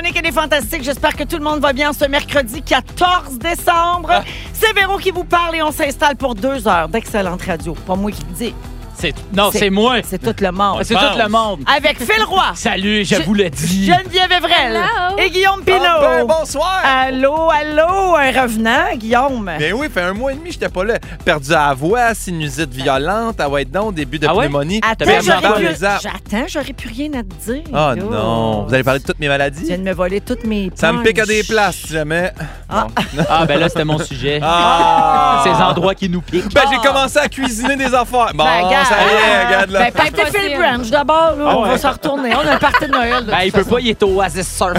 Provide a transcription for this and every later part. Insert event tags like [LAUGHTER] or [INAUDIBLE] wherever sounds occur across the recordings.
Véronique et les Fantastiques. J'espère que tout le monde va bien ce mercredi 14 décembre. Ah. C'est Véro qui vous parle et on s'installe pour deux heures d'excellente radio. Pas moi qui le dis, C'est- Non, c'est moi. c'est tout le monde. C'est tout le monde. Avec Phil Roy, Salut, je Je- vous le dis. Geneviève Evrel et Guillaume Pinot. Ah, ben, bonsoir! Allô, allô, un revenant, Guillaume. Ben oui, fait un mois et demi, j'étais pas là. Perdu à la voix, sinusite violente, ah ouais, donc, début de Ah ouais? pneumonie. Attends, j'aurais j'aurais plus rien à te dire. Oh là. non, vous allez parler de toutes mes Tu maladies? viens de me voler toutes mes Ça me pique à des places, si jamais. Ah. Bon. [LAUGHS] Ah, ben là, c'était mon sujet. Ah! Ces endroits qui nous piquent. Ben, j'ai commencé à cuisiner des affaires. Bon, Ben. Ça y est, regarde là. Ben, pâté Phil Branch d'abord, là, Ah on va s'en retourner. On a un party de Noël. de Ben, toute il peut façon. pas, il est au Oasis Surf.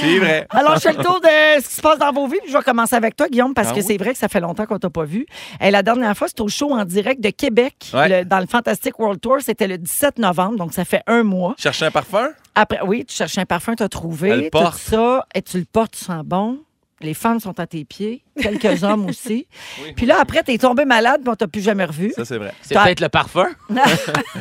C'est vrai. Alors, je fais le tour de ce qui se passe dans vos vies. puis je vais commencer avec toi, Guillaume, parce Ah que oui? c'est vrai que ça fait longtemps qu'on t'a pas vu. Et la dernière fois, c'était au show en direct de Québec, Ouais. le- dans le Fantastic World Tour. C'était le 17 novembre, donc ça fait un mois. Chercher un parfum? Après, oui, tu cherchais un parfum, tu as Elle trouvé. le Tout porte. ça, et tu le portes, tu sens bon. Les femmes sont à tes pieds, quelques [LAUGHS] hommes aussi. Puis là, après, tu es tombé malade, puis on t'a plus jamais revu. Ça, c'est vrai. C'est peut-être le parfum. [LAUGHS]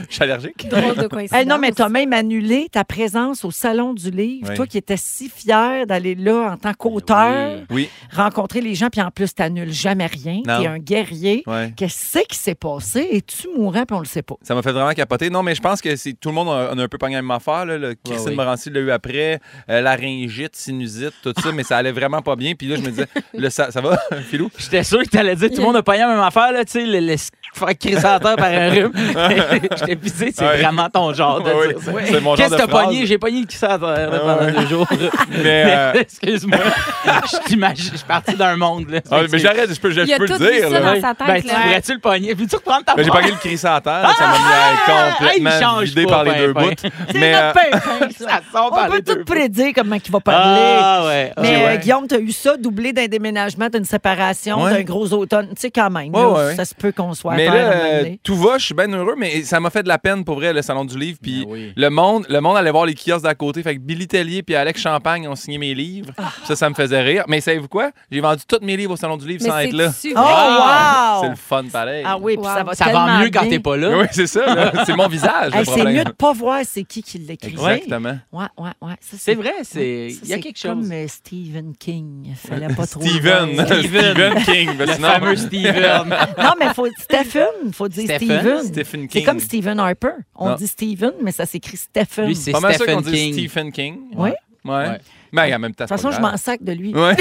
Je suis allergique. Drôle de [LAUGHS] coïncidence. Non, mais tu as même annulé ta présence au Salon du Livre. Oui. Toi qui étais si fier d'aller là en tant qu'auteur, Oui. rencontrer les gens, puis en plus, tu n'annules jamais rien. Non. Tu es un guerrier. Ouais. Qu'est-ce qui s'est passé? Es-tu mourant, puis on le sait pas? Ça m'a fait vraiment capoter. Non, mais je pense que tout le monde a, on a un peu pogné la même affaire. Là, le Christine oui. Morancy l'a eu après, euh, laryngite, sinusite, tout ça, mais ça allait vraiment pas bien. Puis là, je me disais, le, ça, ça va, [LAUGHS] Philou? J'étais sûr que t'allais dire tout le monde a pas eu la même affaire, là, tu sais, le, le faire crisser à terre par un rhume. [LAUGHS] J'étais pissé, c'est Ouais. vraiment ton genre de Ouais, dire ça. C'est mon genre Qu'est-ce que t'as pogné? J'ai pogné le crisser à terre Ah, pendant ouais. deux jours. [LAUGHS] Mais, euh, Excuse-moi. Je t'imagine, je suis parti d'un monde. Là. ah, mais j'arrête, je peux, je, a peux tout le dire. là. dans sa tête, Ben, tu pourrais-tu le pogner? Veux-tu reprendre ta Ben, j'ai pogné le crisser à terre, là, ça m'a mis à complètement Ah, il change vidé par les deux bouts. C'est Mais, notre pain, ça. Sort On par peut les deux tout bouts. prédire comment il va parler. Ah, ouais. Mais ouais. euh, Guillaume, tu as eu ça doublé d'un déménagement, d'une séparation, Ouais. d'un gros automne. Tu sais, quand même, Ouais, là, ouais, ouais. ça se peut qu'on soit Mais là, tout va, je suis bien heureux, mais ça m'a fait de la peine pour vrai, le Salon du Livre. Puis oui. le, monde, le monde allait voir les kiosques d'à côté. Fait que Billy Tellier puis Alex Champagne ont signé mes livres. Ah. Ça, ça me faisait rire. Mais savez-vous quoi? J'ai vendu tous mes livres au Salon du Livre sans être là. c'est Oh, Ah, wow! C'est le fun pareil. Ah oui, puis ça va Ça va tellement mieux quand t'es pas là. Oui, c'est ça. [LAUGHS] C'est mon visage, Hey, c'est mieux de pas voir c'est qui qui l'écrit. Exactement. Ouais, ouais, ouais. C'est vrai, il y a quelque comme chose. euh, Stephen King. Fallait pas trop. Steven. Stephen King. Ben, Le sinon- fameux Steven. [LAUGHS] Non, mais faut Stephen, faut dire Stephen? Steven. Stephen C'est King. comme Stephen Harper. On Non. dit Stephen, mais ça s'écrit Stephen. Lui, c'est Pas mal sûr qu'on Stephen dit King. Stephen King. Oui. Ouais. Ouais. Ben, en même temps, toute façon, je m'en sac de lui. Ouais.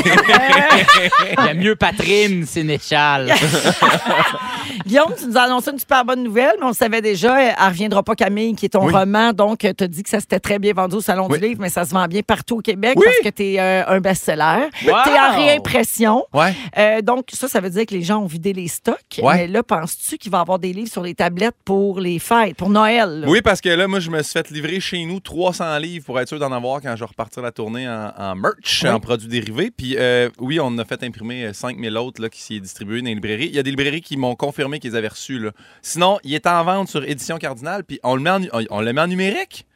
Il y a mieux Patrine Sénéchal. [LAUGHS] Guillaume, tu nous as annoncé une super bonne nouvelle, mais on le savait déjà. Elle reviendra pas Camille, qui est ton Oui. roman. Donc, tu as dit que ça s'était très bien vendu au Salon Oui. du Livre, mais ça se vend bien partout au Québec Oui. parce que tu es un best-seller. Wow. Tu es en réimpression. Ouais. Euh, donc, ça, ça veut dire que les gens ont vidé les stocks. Ouais. Mais là, penses-tu qu'il va y avoir des livres sur les tablettes pour les fêtes, pour Noël? là? Oui, parce que là, moi, je me suis fait livrer chez nous 300 livres pour être sûr d'en avoir quand je vais repartir la tournée en, en merch, Oui. en produits dérivés. Puis euh, oui, on a fait imprimer euh, 5000 autres là, qui s'y est distribué dans les librairies. Il y a des librairies qui m'ont confirmé qu'ils avaient reçu. Là. Sinon, il est en vente sur Édition Cardinal, puis on le met en, on- on le met en numérique.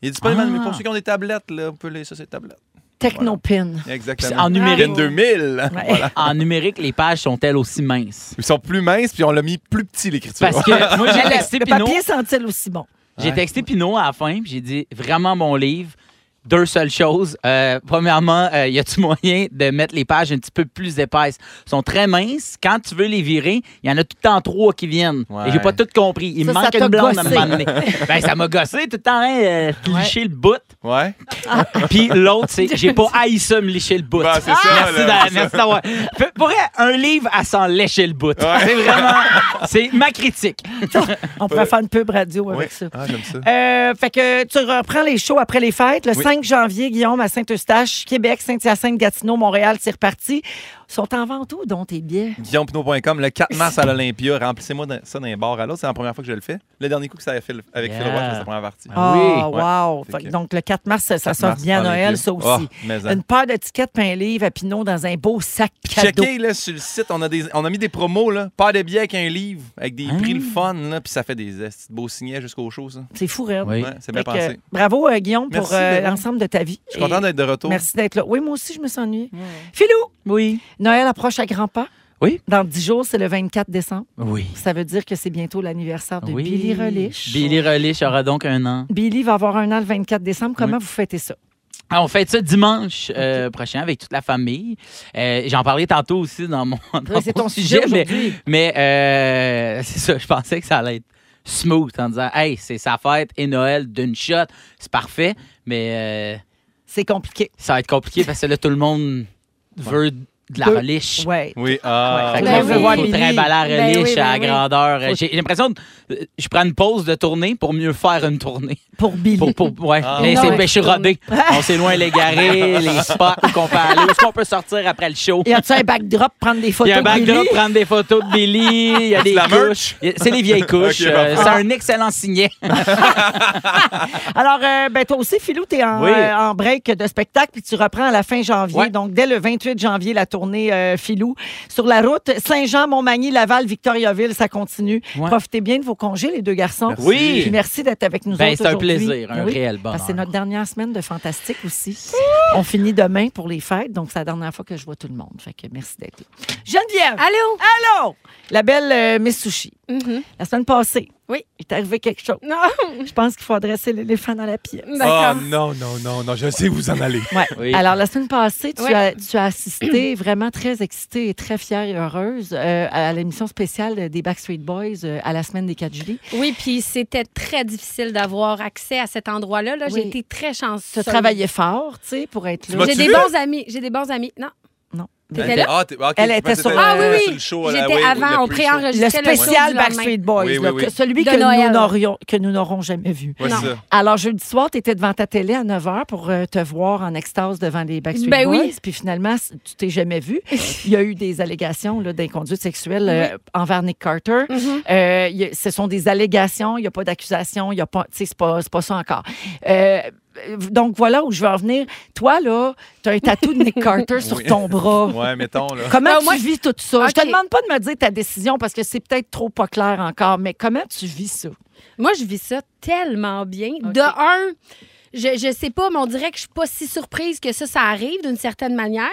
Il est disponible Ah. Pour ceux qui ont des tablettes, là, on peut les ça, c'est tablettes. Technopin. Exactement. Puis en numérique. Pin 2000. Ouais. [LAUGHS] Voilà. En numérique, les pages sont-elles aussi minces? Ils sont plus minces, puis on l'a mis plus petit, l'écriture. Parce que moi, j'ai texté Le Pinot. papier sent-il aussi bon? J'ai texté Pinot à la fin, puis j'ai dit vraiment bon livre. Deux seules choses. Euh, premièrement, euh, y a-tu moyen de mettre les pages un petit peu plus épaisses? Elles sont très minces. Quand tu veux les virer, il y en a tout le temps trois qui viennent. Ouais. Et j'ai pas tout compris. Il Ça, me ça manque une blonde à un moment donné. [LAUGHS] ben, ça m'a gossé tout le temps, hein, euh, licher le bout. Ouais. [LAUGHS] Puis l'autre, c'est j'ai pas haï ça me licher le bout. Ben, c'est ça, Merci d'avoir. Pour vrai, un livre à s'en lécher le bout. C'est vraiment. C'est ma critique. On pourrait faire une pub radio avec Ouais. ça. Ah, j'aime ça. Euh, fait que tu reprends les shows après les fêtes. Le Oui. 5 janvier, Guillaume, à Saint-Eustache, Québec, Saint-Hyacinthe, Gatineau, Montréal, c'est reparti. Sont en vente où, dont tes billets? GuillaumePinot.com, le 4 mars à l'Olympia. Remplissez-moi ça dans les bars à l'autre. C'est la première fois que je le fais. Le dernier coup que ça avait fait avec Yeah. Phil Roy, c'est la première partie. Ah oui. Ah, wow! Fait Fait que- que Donc, le 4 mars, ça, ça 4 s'offre mars, bien à. Noël, ça aussi. Mais en. Une paire d'étiquettes, pain un livre à Pinot dans un beau sac Puis cadeau. checkez là, sur le site, on a, des, on a mis des promos, là. Pas de billets avec un livre, avec des Ah. prix le fun, là. Puis ça fait des beaux signets jusqu'au show, ça. C'est fou, raide. Oui. Ouais, c'est bien Fait que, pensé. bravo, euh, Guillaume, pour Merci, euh, l'ensemble de ta vie. Je suis content d'être de retour. Merci d'être là. Oui, moi aussi, je me suis ennuyée. Philou, Oui. Noël approche à grands pas. Oui. Dans 10 jours, c'est le 24 décembre. Oui. Ça veut dire que c'est bientôt l'anniversaire de Oui. Billy Relish. Billy Relish aura donc un an. Billy va avoir un an le 24 décembre. Comment vous fêtez ça? Ah, on fait ça dimanche euh, prochain avec toute la famille. Euh, J'en parlais tantôt aussi dans mon, dans Oui, mon ton sujet mais, euh, c'est ça, je pensais que ça allait être smooth en disant Hey, c'est sa fête et Noël d'une shot. C'est parfait, mais C'est compliqué. ça va être compliqué parce que là, tout le monde veut de la relish. Ouais. Oui, ah. Fait que Ben là, oui. faut, voir Billy. trimballer la Ben relish oui, ben à oui. grandeur. J'ai l'impression que euh, je prends une pause de tournée pour mieux faire une tournée. Pour Billy. Pour, pour- ouais. Ah. Mais c'est ouais. je rodé. On s'éloigne les garés, [LAUGHS] les spots où qu'on peut aller, où est-ce qu'on peut sortir après le show. Y a-tu un backdrop, prendre des Il photos y a un de Billy? backdrop, prendre des photos de Billy, il y a des la couches. Il y a- C'est les vieilles [LAUGHS] couches. Ok, Euh, parfait. c'est un excellent signet. [LAUGHS] Alors, euh, ben, toi aussi, Philou, tu es en, Oui. euh, en break de spectacle, puis tu reprends à la fin janvier. Ouais. Donc, dès le 28 janvier, la euh, Philou. Sur la route, Saint-Jean, Montmagny, Laval, Victoriaville, ça continue. Ouais. Profitez bien de vos congés, les deux garçons. Merci. Oui. Puis merci d'être avec nous Ben, c'est un plaisir, un Oui. réel que c'est bonheur. notre dernière semaine de Fantastique aussi. On finit demain pour les fêtes, donc c'est la dernière fois que je vois tout le monde. Fait que merci d'être là. Geneviève! Allô? Allô! La belle euh, Miss Sushi. Mhm. La semaine passée, Oui. il est arrivé quelque chose. Non. [LAUGHS] Je pense qu'il faut adresser l'éléphant dans la pièce. Oh non, non, non, non, je sais où vous en allez. Ouais. Oui. Alors, la semaine passée, tu, Ouais. as, tu as assisté [CLEARS THROAT] vraiment très excitée et très fière et heureuse euh, à l'émission spéciale des Backstreet Boys euh, à la semaine des 4 juillet. Oui, puis c'était très difficile d'avoir accès à cet endroit-là. Là. Oui. J'ai été très Tu chanceuse. as travaillé fort, tu sais, pour être Tu là. J'ai des vu? bons amis. J'ai des bons amis. Non. T'étais là? Ah, Elle était pensais sur- que Ah oui, oui. sur le show, là, J'étais avant, on préenregistrait Le spécial. Backstreet Boys, Oui, oui, là, oui. que- celui que nous, n'aurions- que nous n'aurons jamais vu. Alors, jeudi soir, tu étais devant ta télé à 9 h pour euh, te voir en extase devant les Backstreet Ben Boys. oui. Puis finalement, tu t'es jamais vu. [LAUGHS] Il y a eu des allégations là, d'inconduite sexuelle euh, envers Nick Carter. Mhm. Euh, a- ce sont des allégations, il n'y a pas d'accusation, il y a pas, tu sais, c'est pas, ça encore. Euh, donc voilà où je veux en venir. Toi, là, tu as un tatou de Nick Carter [LAUGHS] sur Oui. ton bras. Ouais, mettons, là. Comment Ben, tu moi- vis tout ça? Je te demande pas de me dire ta décision parce que c'est peut-être trop pas clair encore, mais comment tu vis ça? Moi, je vis ça tellement bien. De un, je, je sais pas, mais on dirait que je suis pas si surprise que ça, ça arrive d'une certaine manière,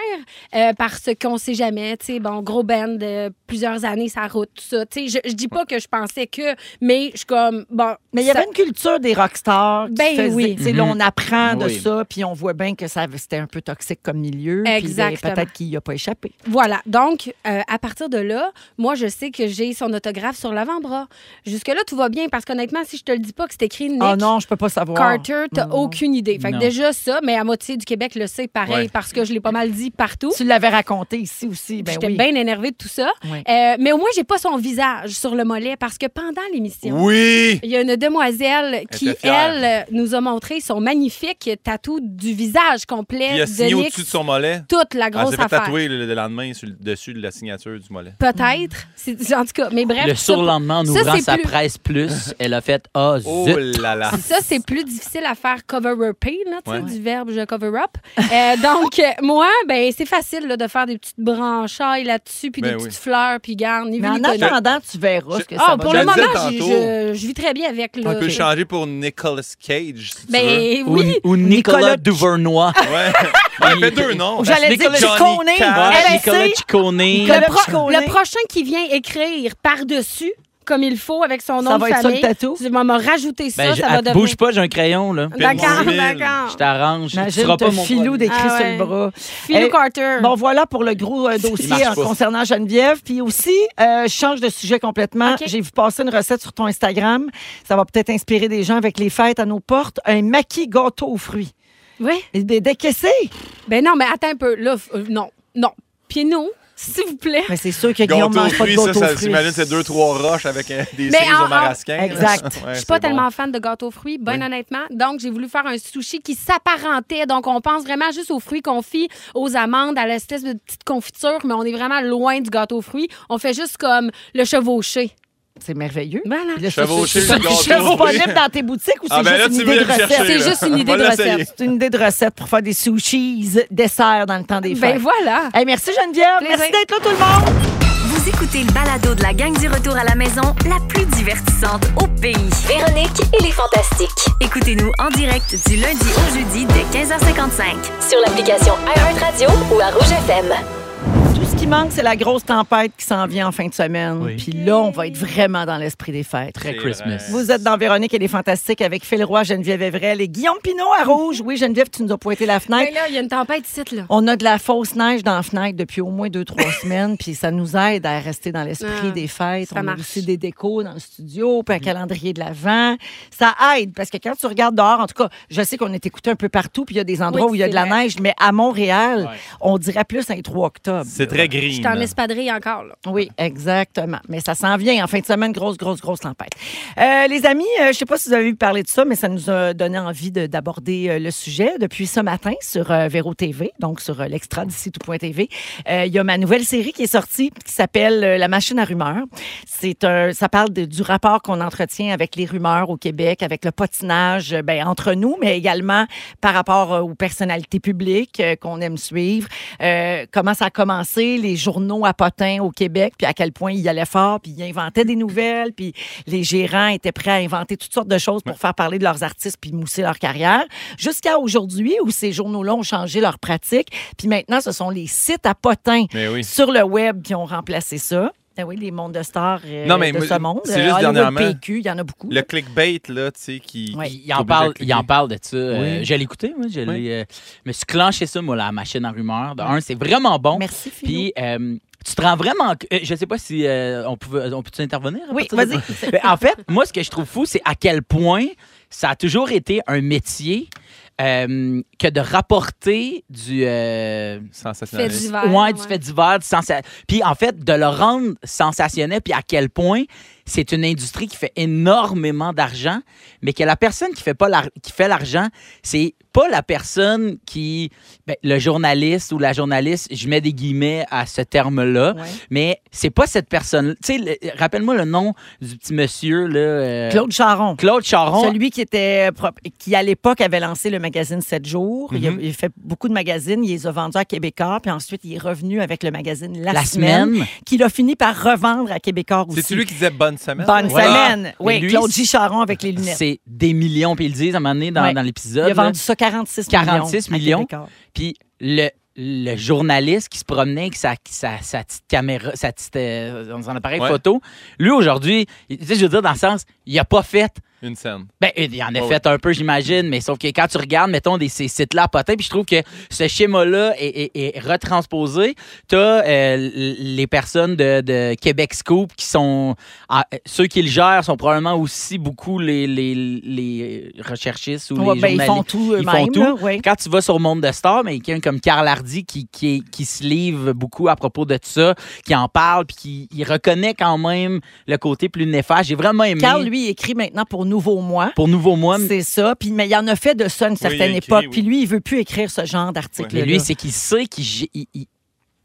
euh, parce qu'on sait jamais, tu sais, bon, gros band, euh, plusieurs années, ça route, tout ça. Tu sais, je, je dis pas que je pensais que, mais je suis comme, bon. Mais il y ça- avait une culture des rockstars. qui Ben faisait- oui. tu sais, Là, on Mhm. apprend de Oui. ça, puis on voit bien que ça, c'était un peu toxique comme milieu. puis, ben, Exactement. Peut-être qu'il n'y a pas échappé. Voilà. Donc, euh, à partir de là, moi, je sais que j'ai son autographe sur l'avant-bras. Jusque-là, tout va bien, parce qu'honnêtement, si je te le dis pas que c'est écrit Nick Oh non, je peux pas savoir. Carter, t'as Non. Aucune idée. Fait que Non. déjà ça, mais à moitié du Québec le sait pareil, Ouais. parce que je l'ai pas mal dit partout. Tu l'avais raconté ici aussi. Ben J'étais oui. bien énervée de tout ça. Oui. Euh, mais au moins, j'ai pas son visage sur le mollet parce que pendant l'émission, Oui! il y a une demoiselle qui, elle, nous a montré son magnifique tatou du visage complet Il a signé au-dessus de son mollet. Toute la Ah, grosse fait affaire. tatouer le, le lendemain sur le dessus de la signature du mollet. Peut-être. C'est- En tout cas, mais bref. Le ça, surlendemain, en ça, ouvrant c'est sa plus- presse plus, elle a fait Ah, Oh zut. là là! Ça, c'est plus difficile à faire cover-upper, sais, Ouais. du verbe je cover-up. Euh, [LAUGHS] donc, euh, moi, ben, c'est facile là, de faire des petites branchailles là-dessus, puis Ben des oui. petites fleurs, puis garde, Mais en attendant, tu verras ce que ça Ah, va pour le moment, je, je vis très bien avec. On Là. peut le changer pour Nicolas Cage, si tu veux. Ben Ou, oui. ou Nicolas Nicolas Duvernois. Ouais. Ouais, fait deux noms. J'allais dire Nicolas- Ciccone. Nicolas Ciccone. Nicolas Le, pro- le prochain qui vient écrire par-dessus comme il faut avec son nom Ça de va être ça, famille. le tatou? Tu vas me rajouter ça, Ben, je- ça va ah, devenir... bouge pas, j'ai un crayon, là. D'accord, d'accord. Je t'arrange. Tu Imagine, seras pas mon filou d'écrit Ah sur ouais. le bras. Philou Eh, Carter. Bon, voilà pour le gros euh, dossier euh, concernant Geneviève. Puis aussi, euh, je change de sujet complètement. OK. J'ai vu passer une recette sur ton Instagram. Ça va peut-être inspirer des gens avec les fêtes à nos portes. Un maquis gâteau aux fruits. Oui. Eh bien, Décaissé. Ben non, mais attends un peu. Là, euh, non, non. Puis nous, s'il vous plaît. Mais c'est sûr que Guillaume Gâteau mange pas de ça, gâteau ça fruits. s'imagine, c'est deux, trois roches avec euh, des Mais cerises en- au marasquin. Exact. Ouais, Je suis c'est pas bon. tellement fan de gâteaux aux fruits, bien Oui. honnêtement. Donc, j'ai voulu faire un sushi qui s'apparentait. Donc, on pense vraiment juste aux fruits confits, aux amandes, à l'espèce de petite confiture, mais on est vraiment loin du gâteau aux fruits. On fait juste comme le chevauché. C'est merveilleux. Voilà. Chevaucher le gâteau c'est disponible dans tes boutiques ou c'est Ah, ben là, juste une idée de recette? C'est juste une idée de recette. C'est une idée de recette pour faire des sushis dessert dans le temps des Ben fêtes. voilà. Hey, merci Geneviève. Plaisir. Merci d'être là tout le monde. Vous écoutez le balado de la gang du retour à la maison, la plus divertissante au pays. Véronique et les Fantastiques. Écoutez-nous en direct du lundi au jeudi dès 15h55. Sur l'application iHeartRadio ou à Rouge FM. Tout ce qui manque, c'est la grosse tempête qui s'en vient en fin de semaine. Oui. Puis là, on va être vraiment dans l'esprit des fêtes. Très Christmas. Vous êtes dans Véronique et les Fantastiques avec Phil Roy, Geneviève Evrel et Guillaume Pinot à Rouge. Oui, Geneviève, tu nous as pointé la fenêtre. là, il y a une tempête ici, là. On a de la fausse neige dans la fenêtre depuis au moins deux, trois [LAUGHS] semaines, puis ça nous aide à rester dans l'esprit Ah, des fêtes. ça On a aussi des décos dans le studio, puis un calendrier de l'Avent. Ça aide, parce que quand tu regardes dehors, en tout cas, je sais qu'on est écouté un peu partout, puis il y a des endroits Oui, où il y a de la vrai. neige, mais à Montréal, Ouais. on dirait plus un 3 octobre. C'est très Je gris. suis en espadrille encore, là. Oui, exactement. Mais ça s'en vient en fin de semaine, grosse, grosse, grosse tempête. Euh, les amis, euh, je ne sais pas si vous avez vu parler de ça, mais ça nous a donné envie de- d'aborder euh, le sujet depuis ce matin sur euh, Véro TV, donc sur euh, l'extra d'ici tout.tv. Euh, Il y a ma nouvelle série qui est sortie qui s'appelle euh, La machine à rumeurs. C'est un, ça parle de- du rapport qu'on entretient avec les rumeurs au Québec, avec le potinage euh, ben, entre nous, mais également par rapport euh, aux personnalités publiques euh, qu'on aime suivre. Euh, comment ça a commencé, les journaux à potins au Québec, puis à quel point ils allaient fort, puis ils inventaient des nouvelles, puis les gérants étaient prêts à inventer toutes sortes de choses pour faire parler de leurs artistes puis mousser leur carrière. Jusqu'à aujourd'hui, où ces journaux-là ont changé leur pratique, puis maintenant, ce sont les sites à oui. sur le web qui ont remplacé ça. Ah oui, les mondes de stars euh, Non, mais de moi, ce monde. c'est Euh, juste Hollywood dernièrement, PQ, il y en a beaucoup. Le clickbait, là, tu sais, qui. Ouais. qui Il en, parle, il en parle de ça. Euh, Oui. je l'ai écouté, moi. Je Oui. l'ai, euh, me suis clenché ça, moi, la machine à rumeurs. De un, c'est vraiment bon. Merci, Philou. Puis, euh, tu te rends vraiment. Je sais pas si euh, on, pouvait, on peut intervenir? Oui, vas-y. Ben, en fait, moi, ce que je trouve fou, c'est à quel point ça a toujours été un métier euh, que de rapporter du. euh, Fait Sensationnaliste. divers. ouais, du fait divers, du sensa- Puis en fait, de le rendre sensationnel, puis à quel point c'est une industrie qui fait énormément d'argent, mais que la personne qui fait pas l'ar- qui fait l'argent, c'est pas la personne qui ben, le journaliste ou la journaliste, je mets des guillemets à ce terme-là, Ouais. mais c'est pas cette personne. Tu sais, le- rappelle-moi le nom du petit monsieur là. euh, Claude Charon. Claude Charon. Celui qui était qui à l'époque avait lancé le magazine 7 jours. il, a, Mhm. il fait beaucoup de magazines, il les a vendus à Québécois, puis ensuite il est revenu avec le magazine La, La semaine, semaine. qu'il a fini par revendre à Québécois aussi. C'est lui qui disait bonne semaine. Bonne Ouais. semaine. Mais Oui, lui, Claude J. Charon avec les lunettes. C'est des millions, puis ils le disent à un moment donné dans, Ouais. dans Il l'épisode. a là. vendu ça 46 millions. 46 à millions. Puis le, le journaliste qui se promenait avec sa, sa, sa petite caméra, sa petite, euh, son appareil Ouais. photo, lui aujourd'hui, tu sais, je veux dire, dans le sens, il a pas fait. Une scène. Ben, il en a Ouais, fait un peu, j'imagine, mais sauf que quand tu regardes, mettons, des, ces sites-là à potin, puis je trouve que ce schéma-là est, est- est retransposé. Tu as les personnes de, de Québec Scoop qui sont. ah, euh, ceux qui le gèrent sont probablement aussi beaucoup les, les, les recherchistes ou Ouais, les ben, ils font tout Ils font tout. là. Quand tu vas sur Monde de Star, mais quelqu'un comme Carl Hardy qui, qui, qui se livre beaucoup à propos de ça, qui en parle, puis qui il reconnaît quand même le côté plus néfaste. J'ai vraiment aimé. Carl, lui, écrit maintenant pour Nouveau Mois. pour Nouveau Mois, C'est ça. Puis, mais il en a fait de ça à une certaine écrit, époque. oui. Puis lui, il veut plus écrire ce genre d'article. Mais lui, c'est qu'il sait qu'il gé- il- il-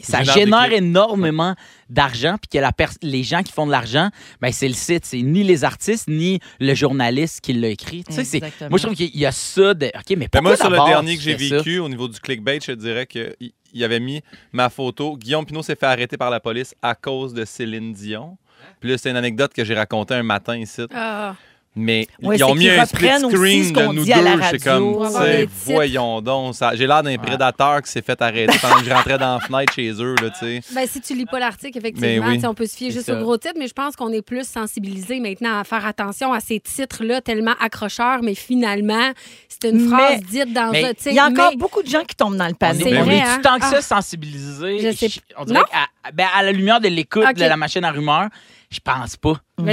ça Génère énormément d'argent, puis que la les gens qui font de l'argent, ben c'est le site, c'est ni les artistes ni le journaliste qui l'a écrit. Tu sais, moi, je trouve qu'il y a ça de. OK, mais Mais moi, sur le dernier que j'ai ça? vécu, au niveau du clickbait, je te dirais qu'il il avait mis ma photo. Guillaume Pinot s'est fait arrêter par la police à cause de Céline Dion. Puis là, c'est une anecdote que j'ai racontée un matin ici. Ah. Mais Ouais, ils ont mis qu'ils un split screen de qu'on nous deux. C'est comme, tu sais, voyons donc. ça- J'ai l'air d'un prédateur qui s'est fait arrêter pendant que je rentrais dans la fenêtre chez eux, là, tu sais. Ben, si tu lis pas l'article, effectivement, Mais oui. on peut se fier juste ça. au gros titre, mais je pense qu'on est plus sensibilisé maintenant à faire attention à ces titres-là tellement accrocheurs, mais finalement, c'est une Mais- phrase dite dans mais un. tu sais, Il y a encore mais- beaucoup de gens qui tombent dans le On panneau. est, C'est Ben on est hein? tant que ça Ah. sensibilisé. Je sais- On dirait qu'à ben, à la lumière de l'écoute de la machine à rumeurs, je pense pas. Je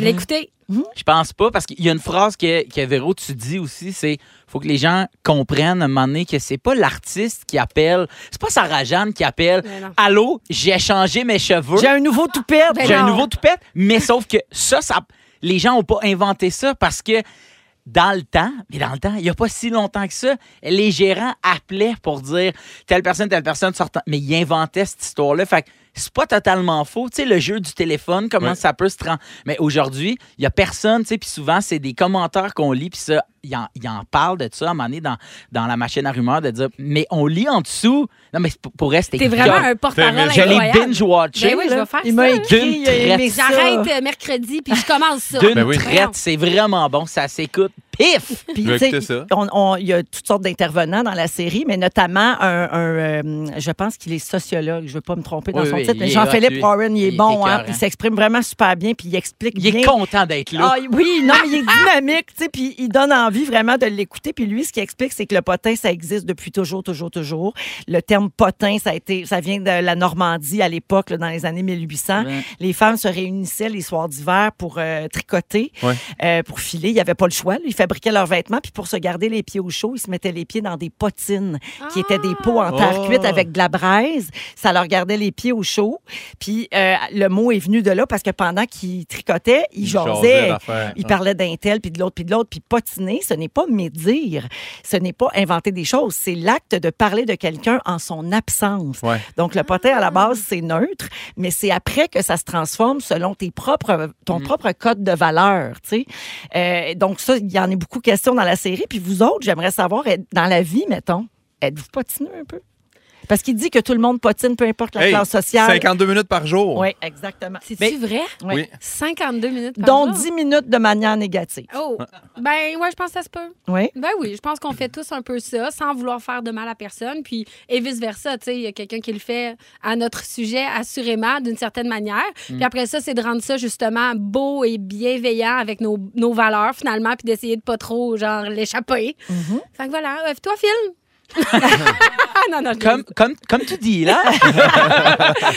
l'écouter. Je pense pas parce qu'il y a une phrase que, que Véro, tu dis aussi, c'est faut que les gens comprennent à un moment donné que c'est pas l'artiste qui appelle, c'est pas Sarah Jeanne qui appelle. Allô, j'ai changé mes cheveux, J'ai un nouveau toupette. J'ai un nouveau toupette, mais sauf que ça, ça les gens ont pas inventé ça parce que dans le temps, mais dans le temps, il n'y a pas si longtemps que ça, les gérants appelaient pour dire telle personne, telle personne sortant, mais ils inventaient cette histoire-là. Fait que c'est pas totalement faux. Tu sais, le jeu du téléphone, comment Ouais. ça peut se trans... Mais aujourd'hui, il y a personne, tu sais, puis souvent, c'est des commentaires qu'on lit, puis ça, ils en, ils en parlent de ça à un moment donné dans, dans la machine à rumeurs, de dire, mais on lit en dessous. Non, mais pour- c'était T'es vraiment un porte-parole Je l'ai binge-watché. Ben oui, je là. vais faire Il m'a ça. écrit, il. J'arrête euh, mercredi, puis je commence ça. D'une Ben oui. traite, c'est vraiment bon, ça s'écoute. Puis, on- Il y a toutes sortes d'intervenants dans la série, mais notamment un, un, euh, je pense qu'il est sociologue, je ne veux pas me tromper dans Oui, son oui, titre, il mais Jean-Philippe. Warren, il est Il est bon, hein, il s'exprime vraiment super bien, puis il explique Il bien. est content d'être là. Ah, oui, non, mais il est dynamique, tu sais, puis il donne envie vraiment de l'écouter. Puis lui, ce qu'il explique, c'est que le potin, ça existe depuis toujours, toujours, toujours. Le terme potin, ça a été, ça vient de la Normandie à l'époque, dans les années 1800. Ouais. Les femmes se réunissaient les soirs d'hiver pour euh, tricoter, Ouais. euh, pour filer. Il n'y avait pas le choix. là. Ils fabriquaient leurs vêtements, puis pour se garder les pieds au chaud, ils se mettaient les pieds dans des potines, qui étaient des pots en terre Oh. cuite avec de la braise. Ça leur gardait les pieds au chaud. Puis euh, le mot est venu de là parce que pendant qu'ils tricotaient, ils jasaient. Ils parlaient d'un tel, puis de l'autre, puis de l'autre. Puis potiner, ce n'est pas médire. Ce n'est pas inventer des choses. C'est l'acte de parler de quelqu'un en son absence. Ouais. Donc, le potin, à la base, c'est neutre, mais c'est après que ça se transforme selon tes propres, ton propre code de valeur, tu sais. Euh, donc, ça, il y en a beaucoup question dans la série. Puis vous autres, j'aimerais savoir, dans la vie, mettons, êtes-vous potineux un peu? Parce qu'il dit que tout le monde potine, peu importe la Hey, classe sociale. 52 minutes par jour. Oui, exactement. C'est-tu vrai? Oui. Oui. 52 minutes par Dont jour? 10 minutes de manière négative. Oh, ben ouais, je pense que ça se peut. Oui. Ben oui, je pense qu'on fait tous un peu ça sans vouloir faire de mal à personne. Puis, et vice-versa, tu sais, il y a quelqu'un qui le fait à notre sujet, assurément, d'une certaine manière. Puis après ça, c'est de rendre ça justement beau et bienveillant avec nos, nos valeurs, finalement, puis d'essayer de pas trop, genre, l'échapper. Fait que voilà. Euh, toi, Phil? Ah [LAUGHS] non, non, Comme, comme, comme tu dis, là. [LAUGHS]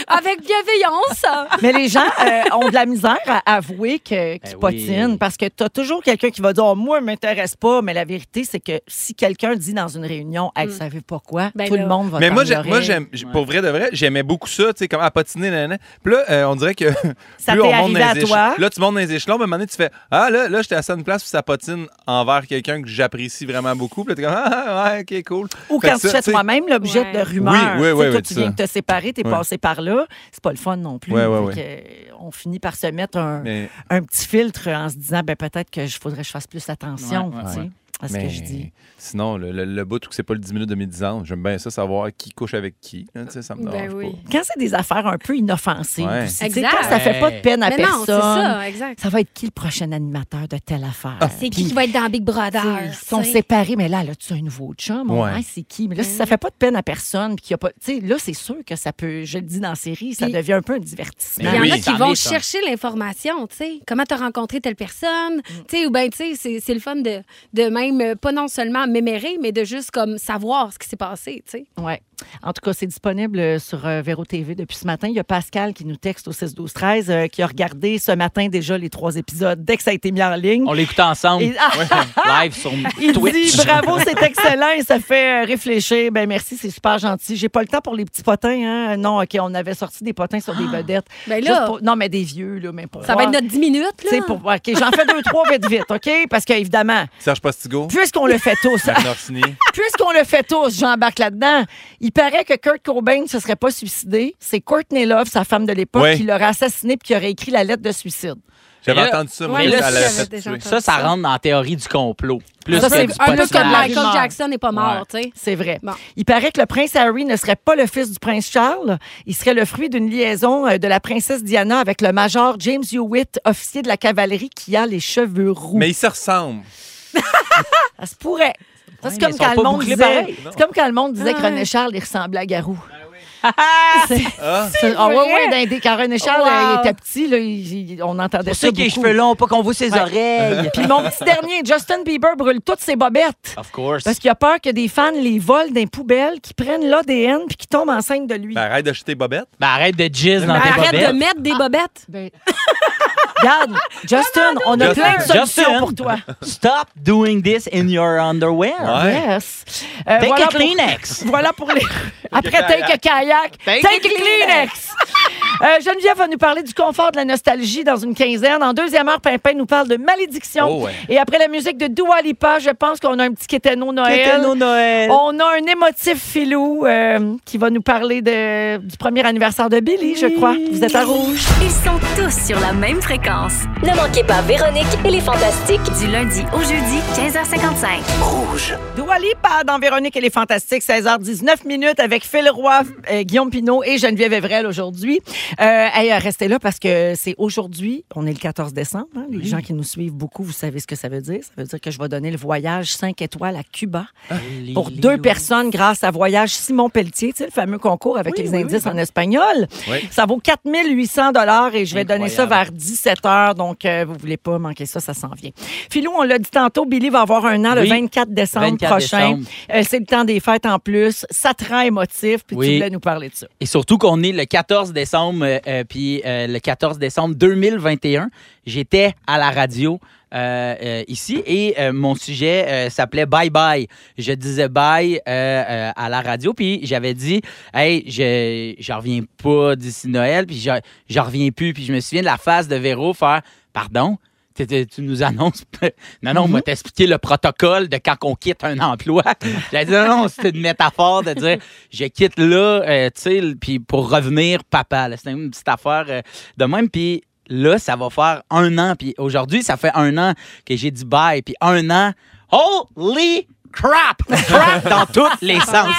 Avec bienveillance. Mais les gens euh, ont de la misère à avouer que- qu'ils Ben potinent oui. parce que tu as toujours quelqu'un qui va dire oh, Moi, je m'intéresse pas. Mais la vérité, c'est que si quelqu'un dit dans une réunion Hey, vous savez pas quoi, Ben tout là. le monde va Mais moi, j'aime, pour vrai de vrai, j'aimais beaucoup ça, tu sais, comme à patiner, nanana. Puis là, euh, on dirait que [LAUGHS] Ça plus on monte dans les éche- toi? Là, tu montes dans les échelons, mais à un moment donné, tu fais Ah, là, là j'étais à une place où ça patine envers quelqu'un que j'apprécie vraiment beaucoup. Puis là, t'es comme Ah, ouais, ok, cool. Ou quand tu fais toi-même l'objet Ouais. de rumeurs. Oui, oui, Tu sais, oui, toi, oui, tu ça. viens de te séparer, tu es Ouais. passé par là. C'est pas le fun non plus. Ouais, ouais, Fait que, euh, on finit par se mettre un, Mais, un petit filtre en se disant ben, peut-être que je faudrait que je fasse plus attention À ce mais que je dis. sinon, le, le, le bout où c'est pas le 10 minutes de médisance, j'aime bien ça, savoir qui couche avec qui. là, ça me Ben dérange oui. pas. Quand c'est des affaires un peu inoffensives, Ouais. aussi, Exact. quand ça fait pas de peine à Mais personne. non, ça, exact. Ça va être qui le prochain animateur de telle affaire? C'est qui qui va être dans Big Brother? Ils sont séparés, mais là, là, tu as un nouveau chum. Ouais. C'est qui? Mais là, si ça fait pas de peine à personne, puis y a pas. Tu sais, là, c'est sûr que ça peut, je le dis dans la série, ça devient un peu un divertissement. Il y en a qui vont chercher l'information, tu sais. Comment tu as rencontré telle personne, tu sais, ou bien, tu sais, c'est- c'est le fun de, de pas non seulement mémérer, mais de juste comme savoir ce qui s'est passé, tu sais. En tout cas, c'est disponible euh, sur euh, Véro TV depuis ce matin. Il y a Pascal qui nous texte au 6 12 13 euh, qui a regardé ce matin déjà les trois épisodes dès que ça a été mis en ligne. On l'écoute ensemble, Et- ah, [LAUGHS] live sur Il Twitch. dit bravo, c'est excellent et ça fait euh, réfléchir. Ben merci, c'est super gentil. J'ai pas le temps pour les petits potins. Hein? Non, ok, on avait sorti des potins sur des vedettes. Ben Juste là, pour- non, mais des vieux là, mais pour ça va être notre 10 minutes, là. pour ok, j'en fais deux trois vite vite, ok, parce qu'évidemment, Serge Postigo, puisqu'on le fait tous, [LAUGHS] puisqu'on le fait tous, j'embarque là-dedans. Il paraît que Kurt Cobain ne se serait pas suicidé. C'est Courtney Love, sa femme de l'époque, Ouais. qui l'aurait assassiné puis qui aurait écrit la lettre de suicide. J'avais Mais là- entendu ça, Ouais, là, ça ça, l'avait j'avais fait déjà tuer. entendu. Ça, ça rentre dans la théorie du complot. Plus Ça, que c'est du un peu comme. Michael mort. Jackson n'est pas mort, Ouais. tu sais. C'est vrai. Bon. Il paraît que le prince Harry ne serait pas le fils du prince Charles. Il serait le fruit d'une liaison euh, de la princesse Diana avec le major James Hewitt, officier de la cavalerie qui a les cheveux roux. Mais ils se ressemblent. [LAUGHS] Ça se pourrait. Ça, c'est comme quand le monde disait, pareil, c'est comme quand le monde disait que Ah René. Charles il ressemblait à Garou. Ah, [LAUGHS] C'est- Ah ouais, ouais, des- quand René Charles Wow. euh, il était petit, là, il- il- on entendait ça ceux qui ont les cheveux longs, pas qu'on voit ses Ouais. oreilles. [LAUGHS] Puis mon petit dernier, Justin Bieber brûle toutes ses bobettes. Of course. Parce qu'il a peur que des fans les volent dans les poubelles, qui prennent l'ADN puis qui tombent enceintes de lui. Ben, arrête d'acheter Bobette. Ben, arrête de jizz dans Ben, tes arrête bobettes. de mettre des bobettes. Ben, [LAUGHS] Regarde, [LAUGHS] Justin, on a Justin. plein de solutions Justin. pour toi. Stop doing this in your underwear. Ouais. Yes. Euh, Take voilà a pour- Kleenex. [LAUGHS] Voilà pour les. [LAUGHS] Après. Take a kayak, Take Take, a Kleenex. Euh, Geneviève va nous parler du confort de la nostalgie dans une quinzaine. En deuxième heure, Pimpin nous parle de malédiction. Oh, ouais. Et après la musique de Dua Lipa, je pense qu'on a un petit Kéteno Noël. Kéteno Noël. On a un émotif filou euh, qui va nous parler de, du premier anniversaire de Billy, je crois. Vous êtes à rouge. Ils sont tous sur la même fréquence. Ne manquez pas Véronique et les Fantastiques. Du lundi au jeudi, 15h55. Dua Lipa dans Véronique et les Fantastiques, 16h19 minutes avec Phil Roy, euh, Guillaume Pinot et Geneviève Evrel aujourd'hui. Euh, hey, euh, restez là parce que c'est aujourd'hui, on est le 14 décembre. hein. Les gens qui nous suivent beaucoup, vous savez ce que ça veut dire. Ça veut dire que je vais donner le voyage 5 étoiles à Cuba pour deux personnes grâce à Voyage Simon Pelletier, tu sais, le fameux concours avec les indices en espagnol. Oui. Ça vaut 4800 dollars et je vais donner ça vers 17 Donc, euh, vous voulez pas manquer ça, ça s'en vient. Philou, on l'a dit tantôt, Billy va avoir un an le Oui. 24 décembre 24 prochain. Euh, c'est le temps des fêtes en plus. Ça te rend émotif, puis tu voulais nous parler de ça. Et surtout qu'on est le 14 décembre, euh, puis le 14 décembre 2021, j'étais à la radio ici et euh, mon sujet euh, s'appelait Bye Bye. Je disais bye euh, euh, à la radio, puis j'avais dit, hey, je je reviens pas d'ici Noël, puis je je reviens plus, puis je me souviens de la phase de Véro faire, pardon. Tu- nous annonces. [LAUGHS] Non, non, on m'a t'expliqué le protocole de quand on quitte un emploi. [LAUGHS] J'ai dit non, non, c'était une métaphore de dire je quitte là, euh, tu sais, puis pour revenir papa. C'était une petite affaire euh, de même. Puis là, ça va faire un an. Puis aujourd'hui, ça fait un an que j'ai dit bye. Puis un an, holy crap! Crap dans [LAUGHS] tous les sens.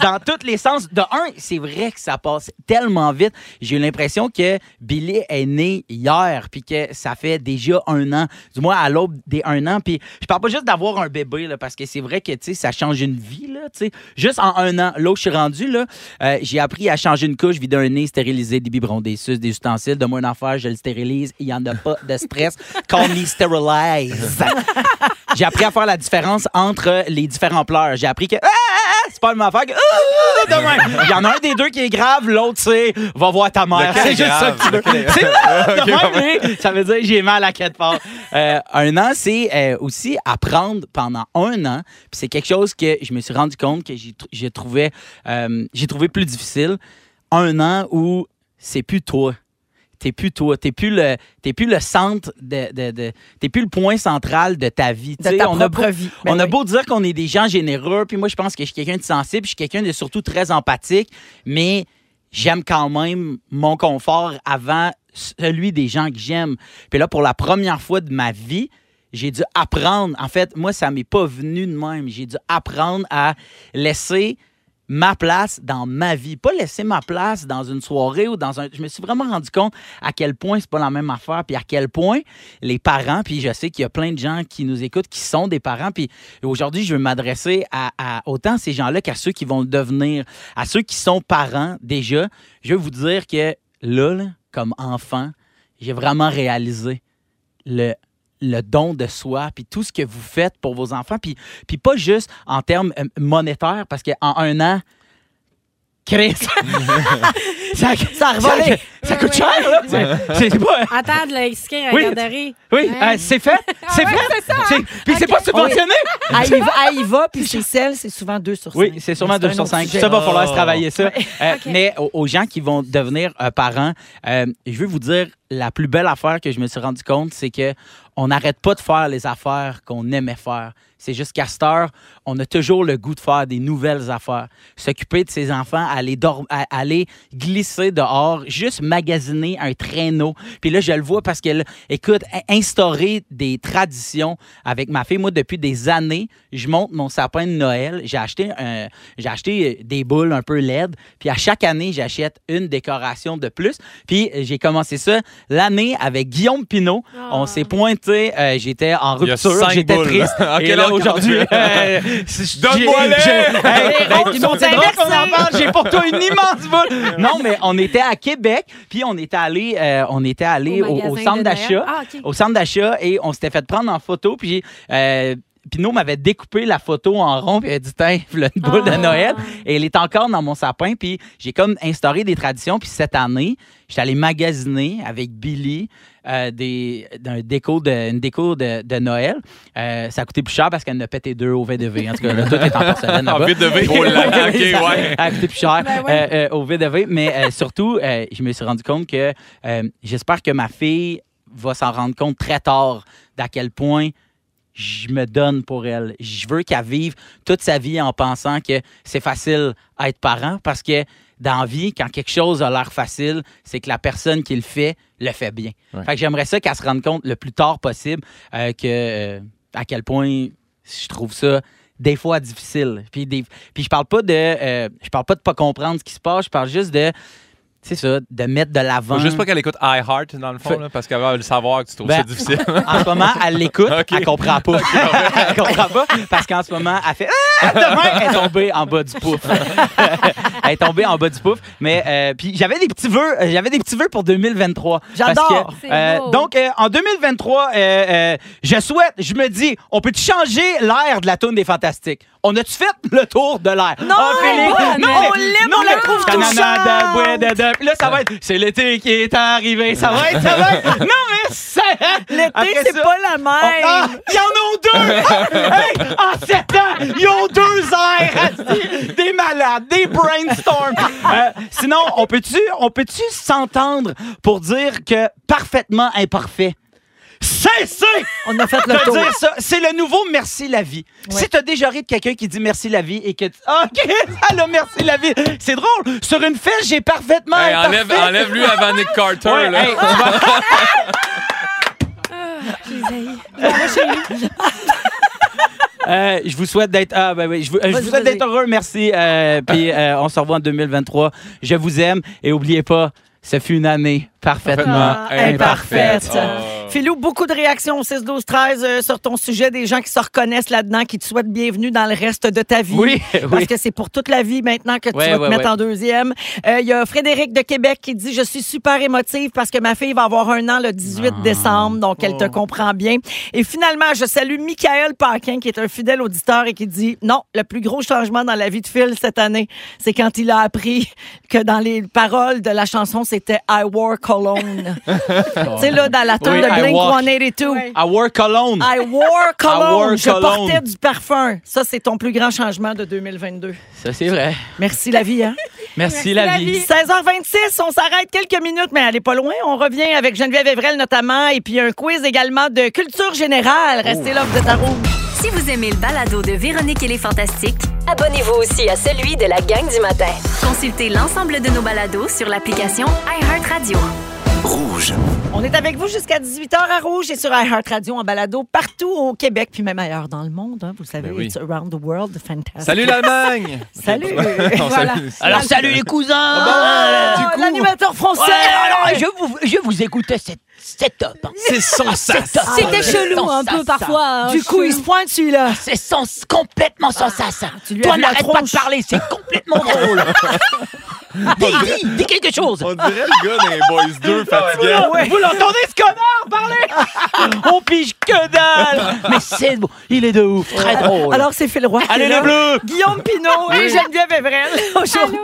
Dans tous les sens. De un, c'est vrai que ça passe tellement vite. J'ai l'impression que Billy est né hier, puis que ça fait déjà un an, du moins à l'aube des un an. Puis je parle pas juste d'avoir un bébé, là, parce que c'est vrai que, tu sais, ça change une vie, là, tu sais. Juste en un an. Là où je suis rendu, là, euh, j'ai appris à changer une couche, vider un nez, stériliser des biberons, des suces, des ustensiles. De moi une affaire, je le stérilise. Il y en a pas de stress. Call me sterilize. [LAUGHS] J'ai appris à faire la différence entre les différents pleurs. J'ai appris que Ah, ah, ah, c'est pas la même affaire que Ah, de même. Il y en a un des deux qui est grave, l'autre c'est va voir ta mère. C'est est juste ça grave? que tu veux. C'est ça veut dire j'ai mal à quelque part. Euh, un an, c'est euh, aussi apprendre pendant un an. Puis c'est quelque chose que je me suis rendu compte que j'ai trouvé, euh, j'ai trouvé plus difficile. Un an où c'est plus toi t'es plus toi, t'es plus le, plus le centre de, de, de- t'es plus le point central de ta vie. De ta on a beau, vie. Ben on a beau dire qu'on est des gens généreux, puis moi je pense que je suis quelqu'un de sensible, je suis quelqu'un de surtout très empathique, mais j'aime quand même mon confort avant celui des gens que j'aime. Puis là, pour la première fois de ma vie, j'ai dû apprendre. En fait, moi, ça m'est pas venu de même. J'ai dû apprendre à laisser ma place dans ma vie. Pas laisser ma place dans une soirée ou dans un... Je me suis vraiment rendu compte à quel point c'est pas la même affaire, puis à quel point les parents, puis je sais qu'il y a plein de gens qui nous écoutent qui sont des parents, puis aujourd'hui, je veux m'adresser à, à autant ces gens-là qu'à ceux qui vont le devenir, à ceux qui sont parents déjà. Je veux vous dire que là, là, comme enfant, j'ai vraiment réalisé le, le don de soi, puis tout ce que vous faites pour vos enfants, puis, puis pas juste en termes euh, monétaires, parce qu'en un an, Chris, [LAUGHS] ça, Ça ça, ça coûte cher, là. C'est- pas... Attends de l'inscrire à Oui. la garderie. Oui, Hein? euh, c'est fait, c'est fait. C'est- Puis c'est pas subventionné. Va, à y va, puis chez celle, c'est souvent 2 sur 5. Oui, c'est sûrement 2 sur 5. Ça va falloir se travailler ça. Euh, [LAUGHS] Mais aux, aux gens qui vont devenir euh, parents, je veux vous dire, la plus belle affaire que je me suis rendu compte, c'est que on n'arrête pas de faire les affaires qu'on aimait faire. C'est juste qu'à cette heure, on a toujours le goût de faire des nouvelles affaires. S'occuper de ses enfants, aller, aller glisser dehors, juste magasiner un traîneau. Puis là, je le vois parce que, là, écoute, in- instaurer des traditions avec ma fille. Moi, depuis des années, je monte mon sapin de Noël. J'ai acheté, un- j'ai acheté euh, des boules un peu LED. Puis à chaque année, j'achète une décoration de plus. Puis euh, j'ai commencé ça l'année avec Guillaume Pinot. On s'est pointé. Euh, j'étais en rupture. J'étais triste. [LAUGHS] À Et là, aujourd'hui, [LAUGHS] euh, Donne-moi Hey. J'ai pour toi une immense boule. [LAUGHS] Non, mais on était à Québec, puis on était allé, euh, on était allé Au au, au magasin centre d'achat. Ah, au centre d'achat, et on s'était fait prendre en photo, puis euh, Pinot m'avait découpé la photo en rond, puis il a dit Tiens, une boule de Ah. Noël. Et elle est encore dans mon sapin, puis j'ai comme instauré des traditions. Puis cette année, j'étais allé magasiner avec Billy euh, des, d'un déco de, une déco de, de Noël. Euh, ça a coûté plus cher parce qu'elle en a pété deux au V2V. En tout cas, là, tout est en porcelaine. [LAUGHS] En là-bas. V2V, oh là Ça a coûté plus cher Ben ouais. euh, euh, au V2V. Mais euh, surtout, euh, je me suis rendu compte que euh, j'espère que ma fille va s'en rendre compte très tard d'à quel point je me donne pour elle. Je veux qu'elle vive toute sa vie en pensant que c'est facile à être parent parce que dans vie, quand quelque chose a l'air facile, c'est que la personne qui le fait le fait bien. Ouais. Fait que j'aimerais ça qu'elle se rende compte le plus tard possible euh, que euh, à quel point je trouve ça des fois difficile. Puis, des, puis je parle pas de euh, je parle pas de pas comprendre ce qui se passe, je parle juste de c'est ça, de mettre de l'avant. Faut juste pas qu'elle écoute iHeart, dans le fond, là, parce qu'elle va le savoir que tu trouves Ben, ça difficile. [LAUGHS] En ce moment, elle l'écoute, [LAUGHS] elle comprend pas. [LAUGHS] elle comprend pas parce qu'en ce moment, elle fait ah, demain, elle est tombée en bas du pouf. elle est tombée en bas du pouf. Mais euh, puis j'avais des petits vœux, euh, j'avais des petits vœux pour 2023. Parce J'adore. euh, donc euh, en 2023, euh, euh, je souhaite, je me dis, on peut changer l'air de la tourne des fantastiques? On a-tu fait le tour de l'air? Non, Ah, Félix, bonne, non, on mais- l'aime, non, on la trouve touchante. là, ça va être, c'est l'été qui est arrivé. Ça va être, ça va être. [LAUGHS] Non, mais ça. L'été, c'est pas la même. ah, ils en ont deux! [LAUGHS] Hey, en sept ans, ils ont deux airs! Des malades, des brainstorms! Euh, sinon, on peut-tu on peut-tu s'entendre pour dire que parfaitement imparfait? Cessez On a fait de le tour. dire ça. C'est le nouveau merci la vie. Si t'as déjà ri de quelqu'un qui dit merci la vie et que tu... Ah, OK, [LAUGHS] elle a merci la vie. C'est drôle. Sur une fesse, j'ai parfaitement Hey, imparfait. enlève, enlève lui avant Nick Carter. Ouais, là. hey, tu vas- [LAUGHS] Euh, je vous souhaite d'être ah, ben oui, je vous, euh, je Vas-y, vous souhaite vas-y. d'être heureux, merci. Euh, puis euh, on se revoit en 2023. Je vous aime et oubliez pas, ce fut une année parfaitement Ah, imparfaite. Oh. Philou, beaucoup de réactions au 6 12 13 euh, sur ton sujet, des gens qui se reconnaissent là-dedans, qui te souhaitent bienvenue dans le reste de ta vie. Oui, Parce oui. que c'est pour toute la vie maintenant que tu Ouais, vas te mettre ouais. en deuxième. Euh, Il y a Frédéric de Québec qui dit Je suis super émotive parce que ma fille va avoir un an le 18 Ah. décembre, donc elle Oh. te comprend bien. Et finalement, je salue Michael Paquin, qui est un fidèle auditeur et qui dit Non, le plus gros changement dans la vie de Phil cette année, c'est quand il a appris que dans les paroles de la chanson, c'était I wore cologne. [LAUGHS] tu sais, là, dans la Oui, de I Blink walk. 182. Ouais. I wore cologne. I wore cologne. I Je cologne. portais du parfum. Ça, c'est ton plus grand changement de 2022. Ça, c'est vrai. Merci la vie, hein? [LAUGHS] Merci, la, la vie. vie. 16h26, on s'arrête quelques minutes, mais elle est pas loin. On revient avec Geneviève Evrel notamment, et puis un quiz également de culture générale. Restez là, vous êtes à rouge. Si vous aimez le balado de Véronique et les Fantastiques, Abonnez-vous aussi à celui de la gang du matin. consultez l'ensemble de nos balados sur l'application iHeartRadio. On est avec vous jusqu'à 18h à Rouge et sur iHeartRadio en balado partout au Québec, puis même ailleurs dans le monde. hein. vous savez, Ben oui. it's around the world, fantastic. Salut l'Allemagne! [LAUGHS] Salut! [LAUGHS] Non, voilà. salut. Alors, salut les cousins! Ah, Du coup- L'animateur français! Ouais, alors, je vous, je vous écoutais, c'est c'est top. hein. C'est sensation! C'était chelou un peu parfois. hein, Du coup, il se pointe celui-là. C'est sens, complètement tu lui Toi, vu la n'arrête pas de tronche. parler, c'est complètement [LAUGHS] drôle. [LAUGHS] dis, dis, dis quelque chose. On dirait le gars des Boys 2 fatigué. Vous l'entendez, ce connard, parler? [LAUGHS] On pige que dalle. Mais c'est beau. Il est de ouf, très drôle. Alors, c'est Phil Roy. qui Allez, les bleus! Guillaume Pinot et Geneviève Evrel aujourd'hui.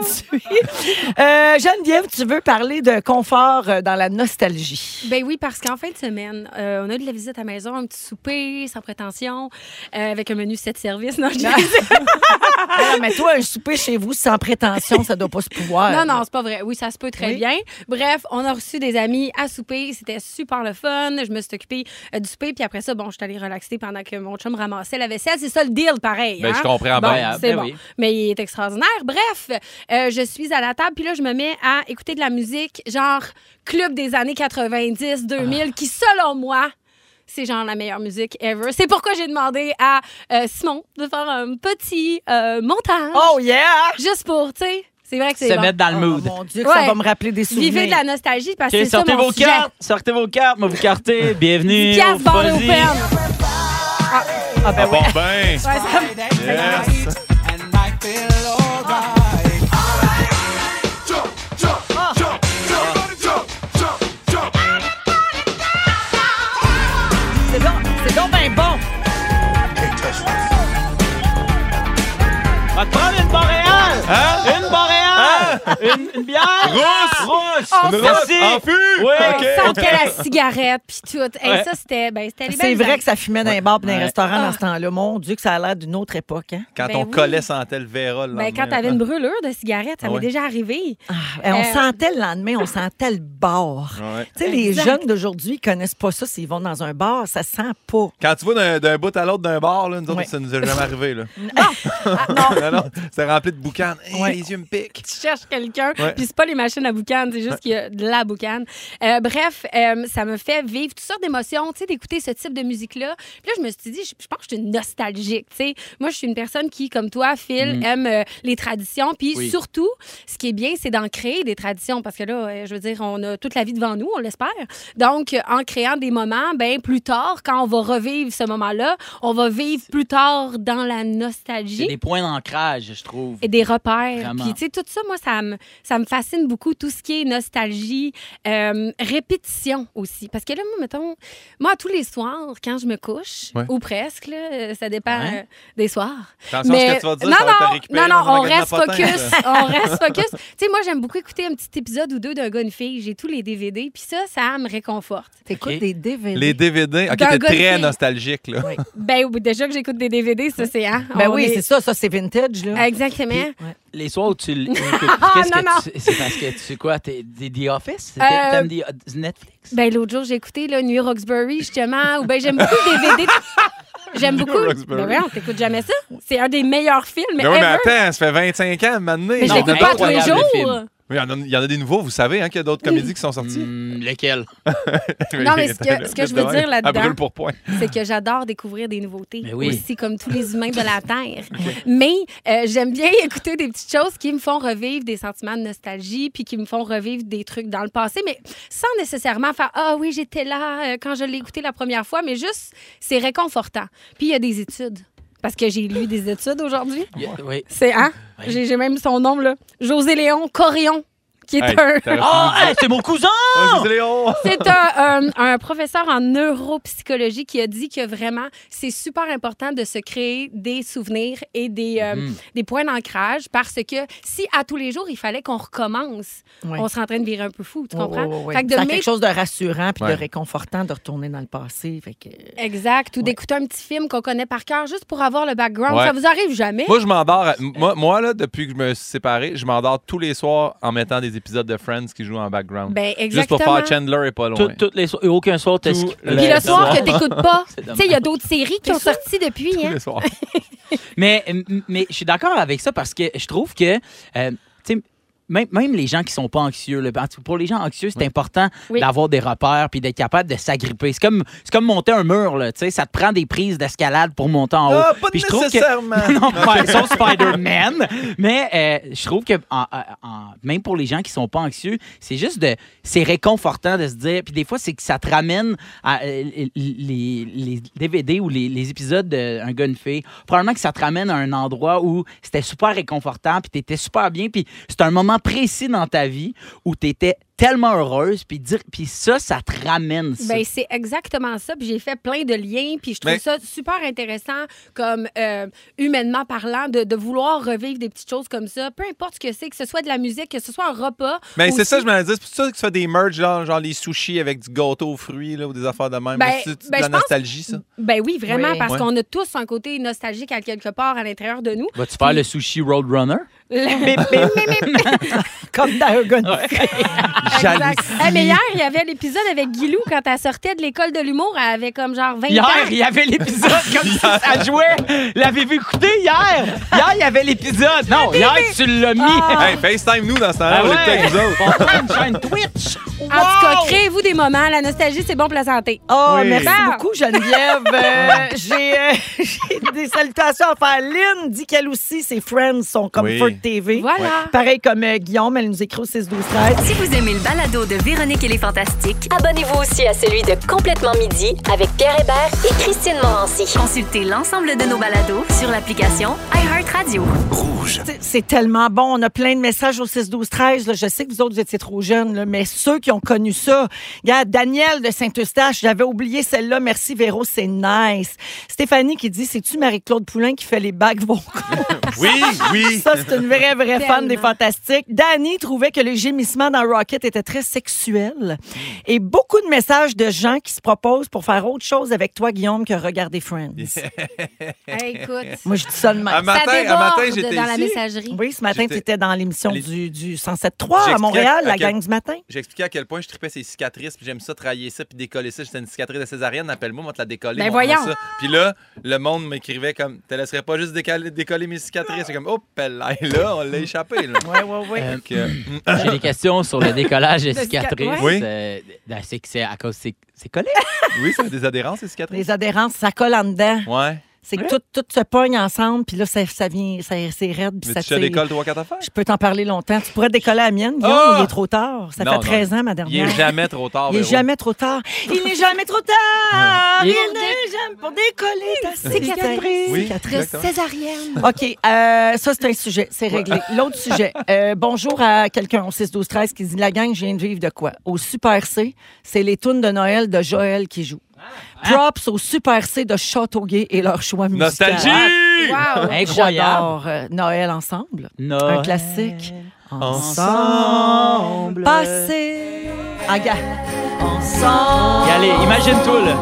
Euh, Geneviève, tu veux parler de confort euh, dans la nostalgie? Ben oui, parce qu'en fin de semaine, euh, on a eu de la visite à la maison, un petit souper sans prétention, euh, avec un menu 7 services. Non, je [LAUGHS] dis- Ah, mais toi, un souper chez vous sans prétention, ça doit pas se pouvoir. Non, non, c'est pas vrai. Oui, ça se peut très Oui. bien. Bref, on a reçu des amis à souper. C'était super le fun. Je me suis occupée euh, du souper. Puis après ça, bon, je suis allée relaxer pendant que mon chum ramassait la vaisselle. C'est ça le deal, pareil. Ben, hein? je comprends Bon, bien. c'est Ben bon. oui. Mais il est extraordinaire. Bref, euh, je suis à la table. Puis là, je me mets à écouter de la musique, genre club des années 90, 2000, qui, selon moi, c'est genre la meilleure musique ever. C'est pourquoi j'ai demandé à euh, Simon de faire un petit euh, montage. Oh yeah! Juste pour, tu sais, c'est vrai que Se c'est bon. mettre dans le Oh, mood. mon Dieu, que ça Ouais. va me rappeler des souvenirs. Vivez de la nostalgie parce que Ok, c'est ça sortez mon vos sujet. cartes, sortez vos cartes, moi vous cartez. [LAUGHS] Bienvenue. Au Fuzzy. pen. Ah, ben Ah oui. bon, ben. [LAUGHS] Ouais, ça- Yes. C'est donc, c'est donc bien bon. Une, une bière. Rousse. Rousse. Une rosse en fût. Oui. OK. On sentait [LAUGHS] la cigarette puis tout. Hey, Ouais. ça, c'était ben, c'était les C'est belles vrai années. que ça fumait dans les bars et dans les Ouais. restaurants Ah. dans ce temps-là. Mon Dieu, que ça a l'air d'une autre époque. Hein? Quand Ben on oui. collait sentait le Vera le Ben, lendemain. quand t'avais une brûlure de cigarette, ça Ah m'est ouais. déjà arrivé. Ah, et on Euh, sentait le lendemain, on sentait le bar. Ouais. Tu sais, les Exact. jeunes d'aujourd'hui ne connaissent pas ça s'ils vont dans un bar, ça sent pas. Quand tu vas d'un- d'un bout à l'autre d'un bar, là, nous autres, Ouais. ça nous est jamais arrivé. Là. Ah, [LAUGHS] non, non, c'est rempli de boucan. Hey, Ouais. Les yeux me piquent. tu cherches quelqu'un, Ouais. puis c'est pas les machines à boucan, c'est juste qu'il y a de la boucane. Euh, bref, euh, ça me fait vivre toutes sortes d'émotions, tu sais, d'écouter ce type de musique-là. Puis là, je me suis dit, je, je pense que je suis nostalgique, tu sais. Moi, je suis une personne qui, comme toi, Phil, aime euh, les traditions. Puis Oui. surtout, ce qui est bien, c'est d'en créer des traditions, parce que là, euh, je veux dire, on a toute la vie devant nous, on l'espère. Donc, en créant des moments, ben plus tard, quand on va revivre ce moment-là, on va vivre plus tard dans la C'est nostalgie des points d'ancrage, je trouve. et des repères. Vraiment. Puis, tu sais, tout ça, moi, ça me, ça me fascine beaucoup, tout ce qui est nostalgie, euh, répétition aussi. Parce que là, moi, mettons, moi, tous les soirs, quand je me couche, Ouais. ou presque, là, euh, ça dépend Ouais. euh, des soirs. Attention à ce que tu vas dire, non, ça va te non, récupérer non, non, on reste focus. on reste focus. Tu sais, moi, j'aime beaucoup écouter un petit épisode ou deux d'un gars, une fille. J'ai tous les DVD, puis ça, ça me réconforte. T'écoutes OK. des DVD. Les DVD. OK, t'es très nostalgique, là. Oui. Ben, oui, déjà que j'écoute des DVD, ça, c'est... Hein, Ben oui, est- c'est ça, ça c'est vintage. Là. Exactement. Les soirs où tu l- écoutes, [LAUGHS] Ah, qu'est-ce non, que tu- c'est parce que tu sais quoi, t'es des The Office, Euh, t'aimes des euh, Netflix? Ben, l'autre jour, j'ai écouté là, New Roxbury, justement, ou ben, j'aime beaucoup les DVD. J'aime beaucoup. Ben, ouais, on t'écoute jamais ça. C'est un des meilleurs films Mais oui, mais attends, ça fait 25 ans maintenant. Mais je l'écoute pas tous les jours. Il y en a- il y, en a des nouveaux, vous savez, hein, qu'il y a d'autres comédies qui sont sorties. Hmm, lequel? [LAUGHS] Non, mais ce que- ce que je veux dire là-dedans-. C'est que j'adore découvrir des nouveautés. Mais oui. Aussi, comme tous les humains de la [LAUGHS] Terre. Mais euh, j'aime bien [LAUGHS] écouter des petites choses qui me font revivre des sentiments de nostalgie, puis qui me font revivre des trucs dans le passé, mais sans nécessairement faire Ah oui, j'étais là euh, quand je l'ai écouté la première fois, mais juste, c'est réconfortant. Puis il y a des études. Parce que j'ai lu des études aujourd'hui. Oui. C'est, hein? Oui. J'ai même son nom, là. José Léon Corion, qui est Hey, un. Oh, hey, c'est mon cousin! [LAUGHS] Ah, Léon! C'est un, un- un professeur en neuropsychologie qui a dit que vraiment, c'est super important de se créer des souvenirs et des, euh, Mhm. des points d'ancrage parce que si à tous les jours, il fallait qu'on recommence, Ouais. on serait en train de virer un peu fou, tu Ouais, comprends? ouais, ouais, ouais. Fait que de Ça a mettre- quelque chose de rassurant puis Ouais. de réconfortant de retourner dans le passé. Fait que... Exact. Ou d'écouter un petit film qu'on connaît par cœur juste pour avoir le background. Ouais. Ça vous arrive jamais? Moi, je m'endors. à- [LAUGHS] Moi, moi, là, depuis que je me suis séparé, je m'endors tous les soirs en mettant des épisodes de Friends qui jouent en background. Ben, Juste pour faire Chandler et pas loin. Tout- Toutes les et aucun soir, le Puis le soir soir. que t'écoutes pas. [LAUGHS] Tu sais, il y a d'autres séries qui ont sorti depuis. Tous Hein? les soirs. [LAUGHS] Mais, mais je suis d'accord avec ça parce que je trouve que, euh, tu sais, même, même les gens qui sont pas anxieux, là, pour les gens anxieux, c'est important Oui. d'avoir des repères puis d'être capable de s'agripper. C'est comme, c'est comme monter un mur, là, tu sais, ça te prend des prises d'escalade pour monter en haut. Ah, pas Puis je trouve que- nécessairement. [LAUGHS] non, ouais, sauf Spider-Man. Mais euh, je trouve que en- en- même pour les gens qui sont pas anxieux, c'est juste de. C'est réconfortant de se dire. Puis des fois, c'est que ça te ramène à euh, les, les DVD ou les, les épisodes d'un gars, une fille. Probablement que ça te ramène à un endroit où c'était super réconfortant, puis t'étais super bien. Puis c'est un moment précis dans ta vie où t'étais tellement heureuse. Puis dire, puis ça, ça te ramène ça. Ben, c'est exactement ça. Puis j'ai fait plein de liens. Puis je trouve ça super intéressant, comme euh, humainement parlant, de, de vouloir revivre des petites choses comme ça. Peu importe ce que c'est, que ce soit de la musique, que ce soit un repas. Mais c'est ça, je me dis. C'est pour ça que tu fais des merch, genre, genre les sushis avec du gâteau aux fruits là, ou des affaires de même. Ben, c'est de ben, la je pense- nostalgie, ça? Ben oui, vraiment, Oui. parce Ouais. qu'on a tous un côté nostalgique à quelque part à l'intérieur de nous. Vas-tu faire le sushi Roadrunner? [LAUGHS] [LAUGHS] Comme dans un gars [LAUGHS] de- Exact. Eh, mais hier, il y avait l'épisode avec Guilou quand elle sortait de l'école de l'humour. Elle avait comme genre 20 Hier, ans. il y avait l'épisode comme si ça jouait. L'avez-vous écouté hier? Hier, il y avait l'épisode. Non, hier, tu l'as mis. Ah. Hey, FaceTime nous dans ce temps-là, Ah on est avec ouais. vous autres. On prend une chaîne Twitch. En tout cas, créez-vous des moments. La nostalgie, c'est bon pour la santé. Oh, Oui. merci beaucoup, Geneviève. Euh, [LAUGHS] j'ai, euh, [LAUGHS] j'ai des salutations à faire. Lynn dit qu'elle aussi, ses friends sont comme Oui. Fort TV. Voilà. Pareil comme euh, Guillaume, elle nous écrit au 6 12 13 Si vous aimez le balado de Véronique et les Fantastiques, Abonnez-vous aussi à celui de Complètement Midi avec Pierre Hébert et Christine Morancy. consultez l'ensemble de nos balados sur l'application iHeartRadio. C'est- C'est tellement bon. On a plein de messages au 6 12 13 là. Je sais que vous autres, vous étiez trop jeunes, là, mais ceux qui ont connu ça. Regarde, Daniel de Saint-Eustache, j'avais oublié celle-là. Merci Véro, c'est nice. Stéphanie qui dit, c'est-tu Marie-Claude Poulain qui fait les bagues vocaux? [LAUGHS] Oui, oui. Ça, c'est une vraie, vraie fan des. Fantastiques. Danny trouvait que les gémissements dans Rocket étaient très sexuels. Et beaucoup de messages de gens qui se proposent pour faire autre chose avec toi, Guillaume, que regarder Friends. [LAUGHS] Hey, écoute. Moi, je dis ça de Un même. Ça matin, un matin, j'étais dans la ici. messagerie. Oui, ce matin, J'étais- tu étais dans l'émission Les- du, du 107.3 à J'expliquais Montréal, à la quel- gang du matin. J'ai expliqué à quel point je tripais ces cicatrices, puis j'aime ça travailler ça, puis décoller ça. J'étais une cicatrice de césarienne, appelle-moi, moi te la décoller. Ben voyons. ça. Puis là, le monde m'écrivait comme, te laisserais pas juste décaler- décoller mes cicatrices. C'est comme, oh, là, là, on l'a [LAUGHS] échappé. Là. Oui, oui, oui. Euh, Donc, euh, J'ai des questions sur le décollage [LAUGHS] de De cica- cicatrices. ouais. Euh, c'est que c'est à cause c'est c'est collé. oui, ça fait des adhérences, ces cicatrices. Les adhérences, ça colle en dedans. Ouais. C'est que tout, tout se pogne ensemble, puis là, ça, ça vient, ça, c'est raide, puis Mais ça tu décolles trois, quatre affaires? Je peux t'en parler longtemps. Tu pourrais décoller la mienne, Guillaume, Ah! il est trop tard? Ça Non, fait non. 13 ans, ma Il dernière. est jamais trop tard. Il est jamais trop tard. Il n'est jamais trop tard. Il- Il n'est jamais pour décoller ta cicatrice. Oui, Cicatrice. Césarienne. OK, euh, ça, c'est un sujet. C'est réglé. L'autre sujet. Euh, bonjour à quelqu'un au 6 12 13 qui dit La gang, je viens de vivre de quoi? Au Super C, c'est les tunes de Noël de Joël qui jouent. Props au Super C de Châteauguay et leur choix musical. Nostalgie! Wow. Incroyable. J'adore euh, Noël ensemble. Noël Un classique. Ensemble. Passer. Ah, gars. Ensemble. Et allez, imagine-toi, là.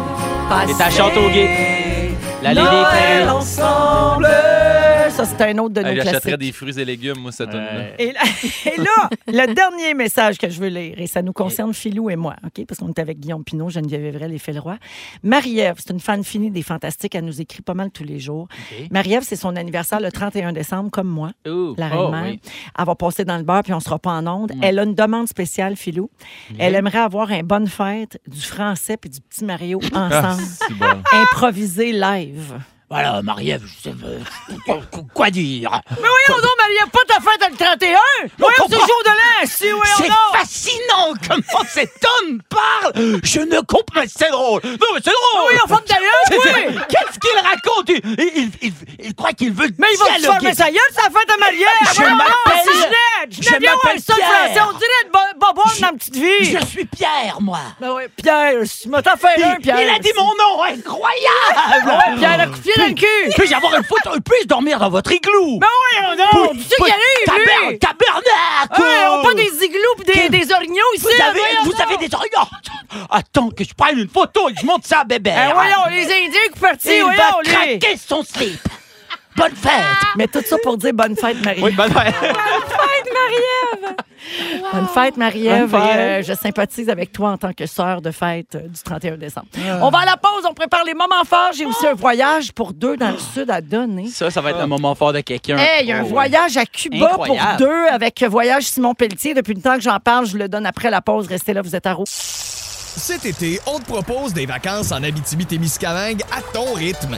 Passer. T'es à Châteauguay. L'allée des Noël ensemble. Ça, c'est un autre de nos classiques. des fruits et légumes, moi, cette là Et là, [LAUGHS] et là, le dernier message que je veux lire, et ça nous concerne Philou et moi, OK? Parce qu'on est avec Guillaume Pinot, Geneviève Evrel et Phil Roy. Marie-Ève, c'est une fan finie des Fantastiques. Elle nous écrit pas mal tous les jours. Marie-Ève, c'est son anniversaire le 31 décembre, comme moi, la Oh, reine-mère. oui. Elle va passer dans le bar, puis on sera pas en onde. Elle a une demande spéciale, Philou. Elle aimerait avoir un bonne fête, du français puis du petit Mario [LAUGHS] Ah, ensemble, bon. improvisé live. Voilà, Marie-Ève, je sais [LAUGHS] pas. Quoi- Quoi dire? Mais voyons donc, Marie-Ève, pas ta fête le 31! Voyons, comprends. jour de l'an! Si, voyons C'est fascinant comment cet homme parle. Je ne comprends pas. C'est drôle. Non, mais c'est drôle. Oui, enfant de d'ailleurs, oui! Qu'est-ce qu'il raconte? Il, il, il- il croit qu'il veut Mais il va dialoguer. fermer sa gueule, la fête à Marie-Ève! Je donc, m'appelle-! Je m'appelle Pierre. on dirait de bo- bonbonne dans la petite vie! Je suis Pierre, moi. Ben oui, Pierre, m'as t'en fait Il, un, Pierre! il a dit mon nom, incroyable. Ouais, Pierre, la coup de pied dans le cul! Puis-je avoir une photo? Puis-je dormir dans votre igloo? Ben voyons donc! Tu sais qu'il arrive, Taber- lui! Tabernacle! On pas des igloos pis des, orignaux ici! Vous avez, des oreillons! Attends que je prenne une photo et que je monte ça à bébé. Ben voyons, les Indiens qui partis, Il va craquer son slip. Bonne fête! Mais tout ça pour dire bonne fête, Marie. bonne fête. Bonne fête, Marie-Ève. Bonne fête. Et, euh, je sympathise avec toi en tant que sœur de fête euh, du 31 décembre. On va à la pause, on prépare les moments forts. J'ai aussi un voyage pour deux dans le sud à donner. Ça, ça va être un moment fort de quelqu'un. Hey, il y a un Oh, voyage à Cuba Incroyable. pour deux avec Voyage Simon Pelletier. Depuis le temps que j'en parle, je le donne après la pause. Restez là, vous êtes à rouge. Cet été, on te propose des vacances en Abitibi-Témiscamingue à ton rythme.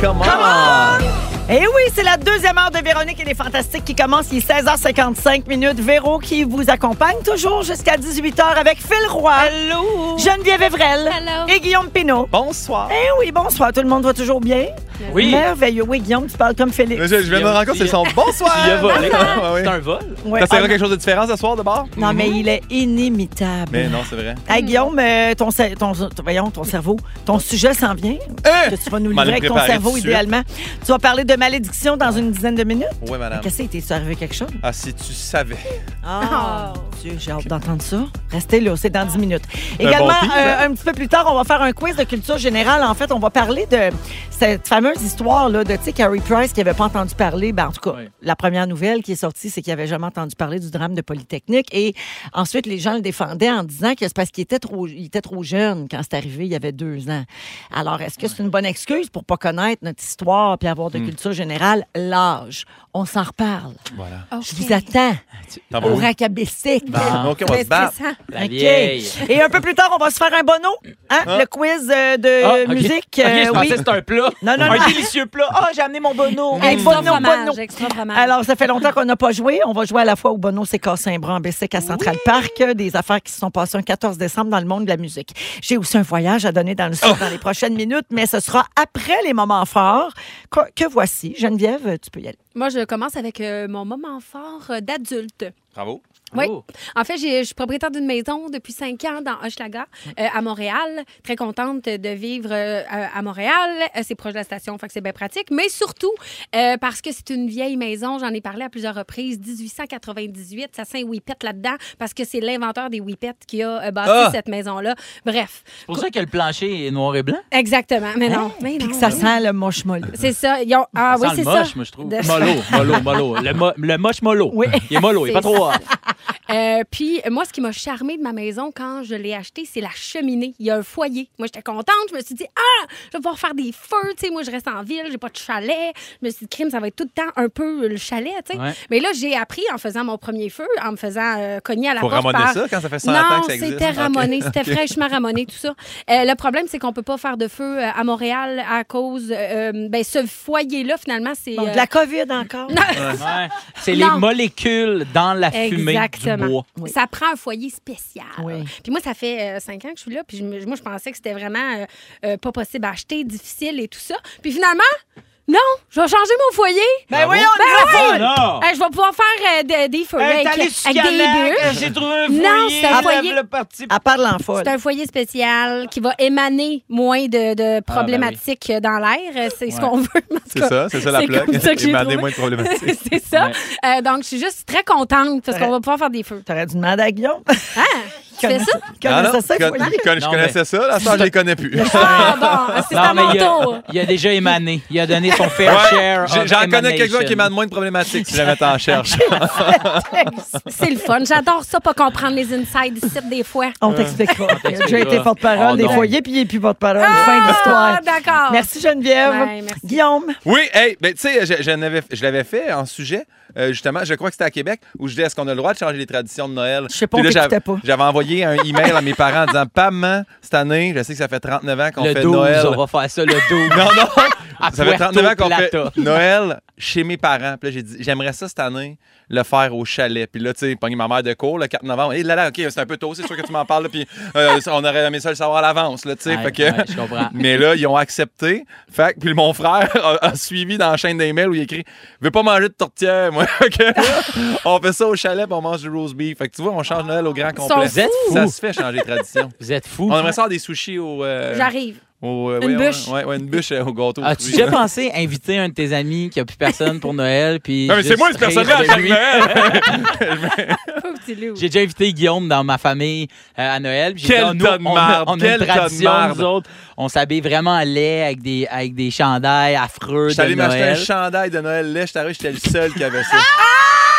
Come Et Eh oui, c'est la deuxième heure de Véronique et les Fantastiques qui commence. Il est 16h55 minutes. Véro qui vous accompagne toujours jusqu'à 18h avec Phil Roy. Allô? Geneviève Evrel. Hello. Et Guillaume Pinot. Bonsoir. Eh oui, bonsoir. Tout le monde va toujours bien? Oui. Merveilleux. Oui, Guillaume, tu parles comme Félix. Je, je viens de me rendre compte, c'est son bonsoir. Il a volé. Ouais, ouais. C'est un vol. Ouais. Ça sert Ah, quelque chose de différent ce soir de bord? Non, mais il est inimitable. Mais non, c'est vrai. Hey, Guillaume, euh, ton, ton, ton- voyons, ton cerveau, ton sujet s'en vient. Hein? Que tu vas nous livrer avec ton cerveau, idéalement. Tu vas parler de malédiction dans une dizaine de minutes? Oui, madame. Qu'est-ce que t'es arrivé quelque chose? Ah, si tu savais. Ah, mon Dieu, j'ai hâte d'entendre ça. Restez là, c'est dans 10 minutes. Un Également, bon euh, hein? un petit peu plus tard, on va faire un quiz de culture générale. En fait, on va parler de cette fameuse histoire là, de, tu sais, Carrie Price qui n'avait pas entendu parler. Ben, en tout cas, Oui. la première nouvelle qui est sortie, c'est qu'il n'avait jamais entendu parler du drame de Polytechnique. Et ensuite, les gens le défendaient en disant que c'est parce qu'il était trop, il était trop jeune quand c'est arrivé, il y avait deux ans. Alors, est-ce que c'est une bonne excuse pour pas connaître notre histoire puis avoir Hmm. de culture générale? L'âge. On s'en reparle. Voilà. Je vous attends T'en vas au où? [LAUGHS] Bon. OK, on va se battre. La OK. vieille. Et un peu plus tard, on va se faire un bono. Hein? Ah. Le quiz euh, de Ah, ok. musique. Ok, euh, je pensais que c'était un plat. Non, non, un délicieux plat. Ah, j'ai amené mon bono. Hey, Extra bono, fromage, bono. extra fromage. Alors, ça fait longtemps qu'on n'a pas joué. On va jouer à la fois au Bono CK Saint-Bras en Bessic à Central Park, des affaires qui se sont passées un 14 décembre dans le monde de la musique. J'ai aussi un voyage à donner dans le sud dans les prochaines minutes, mais ce sera après les moments forts que, que voici. Geneviève, tu peux y aller. Moi, je commence avec euh, mon moment fort euh, d'adulte. Bravo. Oui. Oh. En fait, je suis propriétaire d'une maison depuis cinq ans dans Hochelaga, euh, à Montréal. Très contente de vivre euh, à Montréal. Euh, c'est proche de la station, fait que c'est bien pratique. Mais surtout, euh, parce que c'est une vieille maison, j'en ai parlé à plusieurs reprises, 1898, ça sent Whippet là-dedans, parce que c'est l'inventeur des Whippets qui a euh, bâti Ah! cette maison-là. Bref. C'est pour ça que le plancher est noir et blanc? Exactement. Mais non. Mais Puis non. que ça sent le moche molle. C'est ça. Ils ont- Ah Ça oui, sent c'est le ça. moche, moi, je trouve. De- Mollo, mollo, mollo. Le, mo- le moche mollo. Oui. Il est mollo, il est pas trop. Euh, puis, moi, ce qui m'a charmé de ma maison quand je l'ai acheté, c'est la cheminée. Il y a un foyer. Moi, j'étais contente. Je me suis dit, ah, je vais pouvoir faire des feux. Tu sais, moi, je reste en ville, j'ai pas de chalet. Je me suis dit, crime, ça va être tout le temps un peu le chalet, tu sais. Ouais. Mais là, j'ai appris en faisant mon premier feu, en me faisant euh, cogner à la Faut porte. ramoner par- ça quand ça fait 100 ans non, que ça existe. c'était ramoné. C'était [LAUGHS] fraîchement ramoné, tout ça. Euh, le problème, c'est qu'on peut pas faire de feu euh, à Montréal à cause. euh, ben, ce foyer-là, finalement, c'est. Bon, euh, de la COVID encore. Ouais. [LAUGHS] C'est les molécules dans la fumée Exactement. Du bois. Oui. Ça prend un foyer spécial. Oui. Puis moi, ça fait euh, cinq ans que je suis là, puis je moi, je pensais que c'était vraiment euh, euh, pas possible à acheter, difficile et tout ça. Puis finalement, non, je vais changer mon foyer. Ben voyons, Ben non! Euh, je vais pouvoir faire euh, de- des feux Hey, avec, des bûches. J'ai trouvé un Non, foyer. c'est un foyer. le parti. Elle parle en folle. C'est un foyer spécial qui va émaner moins de, de problématiques dans l'air. C'est ce Ah, ben qu'on veut. C'est ça, c'est ça la plaque. ça Émaner moins de problématiques. [LAUGHS] c'est ça. Ouais. Euh, donc, je suis juste très contente parce qu'on va pouvoir faire des feux. T'aurais dû demander à Guillaume. Ah, [LAUGHS] tu fais ça? Ah non, Connaissais ça, je le con- foyer? je con- je Non, connaissais ça, la soeur, je les connais plus. Ah, bon, c'est à Non, mais mon il a, tour. il a déjà émané. Il a donné son fair Ouais, share. j'ai- of J'en connais quelqu'un émanation. qui émane moins de problématiques si jamais t'en cherches. [LAUGHS] C'est le fun. J'adore ça, pas comprendre les insides ici des fois. On t'expliquera. A déjà t'expliquera. été porte-parole Oh, des non. foyers, puis il n'est plus porte-parole. fin de l'histoire. Ah, d'accord. Merci Geneviève. Ouais, merci. Guillaume. Oui, hey, ben, tu sais, je, je n'avais- je l'avais fait en sujet, euh, justement, je crois que c'était à Québec, où je disais est-ce qu'on a le droit de changer les traditions de Noël? Je sais pas, là, j'avais- pas. J'avais envoyé un email à mes parents en disant Pas maman, cette année, je sais que ça fait 39 ans qu'on Le fait 12, Noël. on va faire ça le 12. Non, non! À [LAUGHS] ça fait 39 ans qu'on fait. Noël chez mes parents. Puis là, j'ai dit, j'aimerais ça cette année, le faire au chalet. Puis là, tu sais, pogné ma mère de cours le 4 novembre. Et là, là, OK, c'est un peu tôt, c'est sûr que tu m'en parles. là, Puis euh, on aurait aimé ça le savoir à l'avance, là, tu sais. Ouais, fait que... ouais, je comprends. [LAUGHS] Mais là, ils ont accepté. Fait que, puis mon frère [LAUGHS] a, a suivi dans la chaîne d'emails où il écrit Veux pas manger de tourtière, moi. [LAUGHS] Là, on fait ça au chalet, puis on mange du roast beef. Fait que tu vois, on change Noël au grand complet. Vous êtes Ça fous. se fait changer de tradition. Vous êtes fous. On aimerait ça avoir des sushis au. euh, J'arrive. Au, euh, Une ouais, bûche. Ouais, ouais, une bûche euh, au gâteau. As-tu Oui. déjà [LAUGHS] pensé inviter un de tes amis qui a plus personne pour Noël? Puis Non, mais c'est moi, rire personne-là, à? Noël. [LAUGHS] J'ai déjà invité Guillaume dans ma famille euh, à Noël. Quel dit, ah, nous, tas de on, a, marde, on a quel une tas de tradition, nous autres. On s'habille vraiment à lait avec des, avec des chandails affreux J'étais de allé m'acheter un Noël. chandail de Noël lait. J'étais arrivé, j'étais le seul qui avait ça.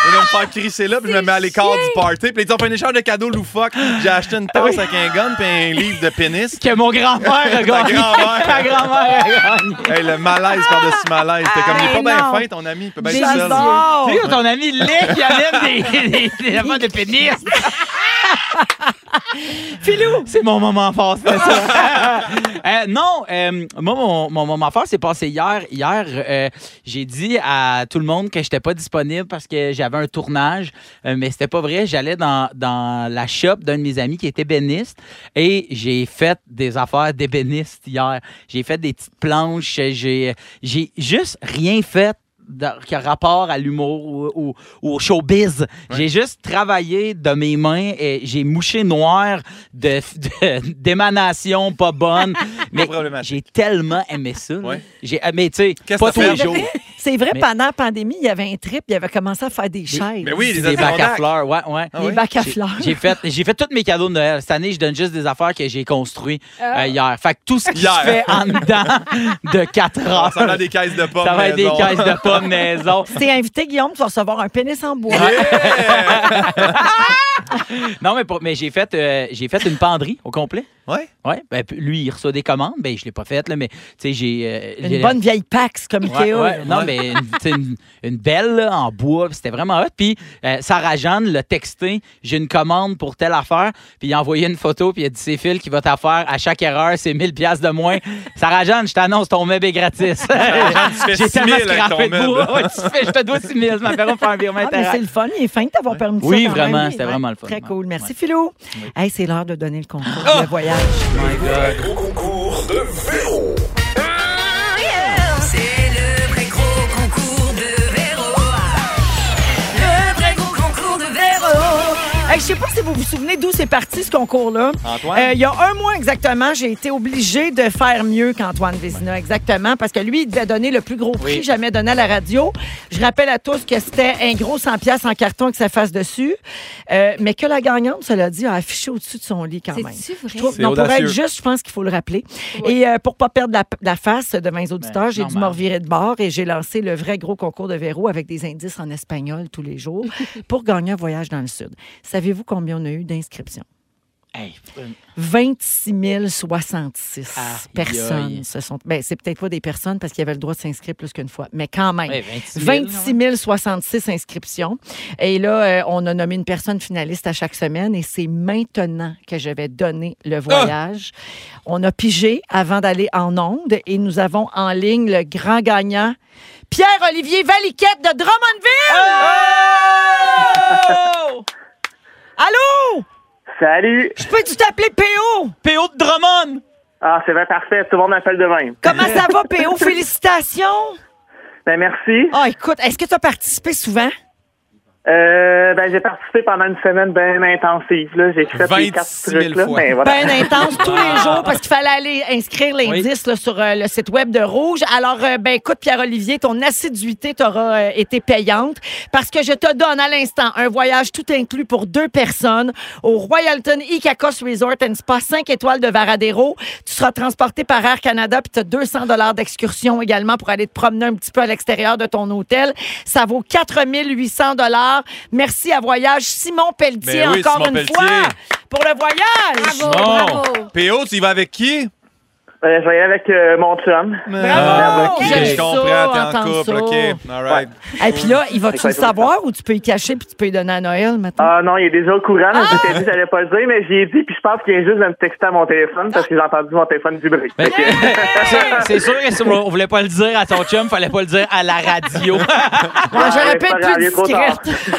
Ils vont me faire crisser là, puis je me mets à l'écart du party. Puis ils ont fait un échange de cadeaux loufoques. J'ai acheté une tasse avec un gun puis un livre de pénis. Que mon grand-père a Ta gagné. grand-mère. Ta grand-mère a gagné. Hey, le malaise par-dessus malaise. C'était comme, il est pas bien fin, ton ami. Il peut bien être seul. Tu ton ami Lé qui amène des, des, des affaires de pénis. [LAUGHS] Philou! C'est mon moment fort, c'est ça. [LAUGHS] Euh, non, euh, moi, mon, mon moment fort s'est passé hier. Hier, euh, j'ai dit à tout le monde que j'étais pas disponible parce que j'avais un tournage, euh, mais c'était pas vrai. J'allais dans, dans la shop d'un de mes amis qui était ébéniste et j'ai fait des affaires d'ébéniste hier. J'ai fait des petites planches, j'ai j'ai juste rien fait qui a rapport à l'humour ou, ou- ou au showbiz. J'ai juste travaillé de mes mains et j'ai mouché noir de- d'émanations pas bonnes. [LAUGHS] [LAUGHS] mais j'ai tellement aimé ça. Ouais. J'ai, ah, mais tu sais, Qu'est-ce pas que tous les jours. C'est vrai, Mais- pendant la pandémie, il y avait un trip, il avait commencé à faire des chaises. Mais oui, les Des bacs à fleurs, ouais, ouais. Ah Les oui? bacs à J'ai- fleurs. J'ai fait, j'ai fait tous mes cadeaux de Noël. Cette année, je donne juste des affaires que j'ai construites Ah. euh, hier. Fait que tout ce qui se fait en dedans de 4 heures, Ça va des caisses de pommes. ça va être des caisses de pommes maison. [LAUGHS] T'es invité, Guillaume, tu vas recevoir un pénis en bois. [LAUGHS] Non, mais, pour- mais j'ai fait, euh, j'ai fait une penderie au complet. Ouais? Ouais, ben, lui, il reçoit des commandes. Ben, je l'ai pas faite, là, mais tu sais, j'ai. euh, Une bonne vieille Pax comme Ouais, Ikea. ouais. Non, mais une, une, une belle là, en bois, c'était vraiment hot. Puis euh, Sarah Jeanne l'a texté, j'ai une commande pour telle affaire, puis il a envoyé une photo, puis il a dit c'est Phil qui va t'affaire à chaque erreur, c'est 1000 pièces de moins. [LAUGHS] Sarah Jeanne, je t'annonce ton meuble est gratis. [LAUGHS] j'ai 6 tellement 000 avec ton scrappé de bois. Ouais, tu fais, je te dois 6 000, je m'appelle faire un virement Ah, mais c'est le fun, il est fin de t'avoir permis Oui, ça. quand vraiment, c'était vraiment le fun. Très cool. Merci, Ouais. Philo. Hey, c'est l'heure de donner le concours, Oh! le voyage. My God. Au Hey, je sais pas si vous vous souvenez d'où c'est parti ce concours-là. Antoine? Euh, il y a un mois exactement, j'ai été obligée de faire mieux qu'Antoine Vézina, exactement, parce que lui, il devait donner le plus gros prix Oui. jamais donné à la radio. Je rappelle à tous que c'était un gros 100 pièces en carton avec sa face dessus, Euh, mais que la gagnante, cela dit, a affiché au-dessus de son lit quand même. Vrai? Je trouve- C'est non, pour être juste, je pense qu'il faut le rappeler. Et euh, pour pas perdre la, la face devant les auditeurs, Ben, j'ai dû me revirer de bord et j'ai lancé le vrai gros concours de Véro avec des indices en espagnol tous les jours [LAUGHS] pour gagner un voyage dans le Sud. Savez-vous combien on a eu d'inscriptions? Hey, euh, 26 066 Aïe, personnes se sont. Ben, c'est peut-être pas des personnes parce qu'il y avait le droit de s'inscrire plus qu'une fois, mais quand même. ouais, 26 000, 26 066 inscriptions. Et là, euh, on a nommé une personne finaliste à chaque semaine et c'est maintenant que je vais donner le voyage. On a pigé avant d'aller en onde et nous avons en ligne le grand gagnant, Pierre-Olivier Valiquette de Drummondville! Oh! Allô? Salut! Je peux-tu t'appeler PO? PO de Drummond! Ah, c'est bien parfait. Tout le monde m'appelle de même. Comment ça va, PO? [LAUGHS] Félicitations! Ben, merci. Ah, écoute, est-ce que tu as participé souvent? Euh, ben, j'ai participé pendant une semaine bien intensive. Là. J'ai fait les quatre 26 000 trucs. Là. Ben, voilà. Bien intense tous les jours parce qu'il fallait aller inscrire l'indice là, sur euh, le site web de Rouge. Alors, euh, ben écoute, Pierre-Olivier, ton assiduité t'aura euh, été payante parce que je te donne à l'instant un voyage tout inclus pour deux personnes au Royalton Icacos Resort and Spa 5 étoiles de Varadero. Tu seras transporté par Air Canada puis tu as 200 dollars d'excursion également pour aller te promener un petit peu à l'extérieur de ton hôtel. Ça vaut 4800 dollars. Merci à Voyage Simon Pelletier Ben oui, encore Simon une Pelletier. fois pour le voyage. Bravo, bravo. PO, tu y vas avec qui? Euh, je vais y aller avec euh, mon chum. Bravo! Ok, J'aime je ça, comprends, t'es en entendre couple, ça. OK. All right. Et puis là, il va-tu le savoir ou tu peux y cacher puis tu peux y donner à Noël maintenant? Ah non, il est déjà au courant. Je t'ai dit que j'allais pas le dire, mais j'y ai dit, puis je pense qu'il vient juste de me texter à mon téléphone parce que j'ai entendu mon téléphone vibrer. Ben, Fait que- c'est- c'est sûr que si on voulait pas le dire à ton chum, fallait pas le dire à la radio. [LAUGHS] [LAUGHS] Ouais, Ah, J'aurais c'est pu pas être grave, il plus est trop tard. discrète.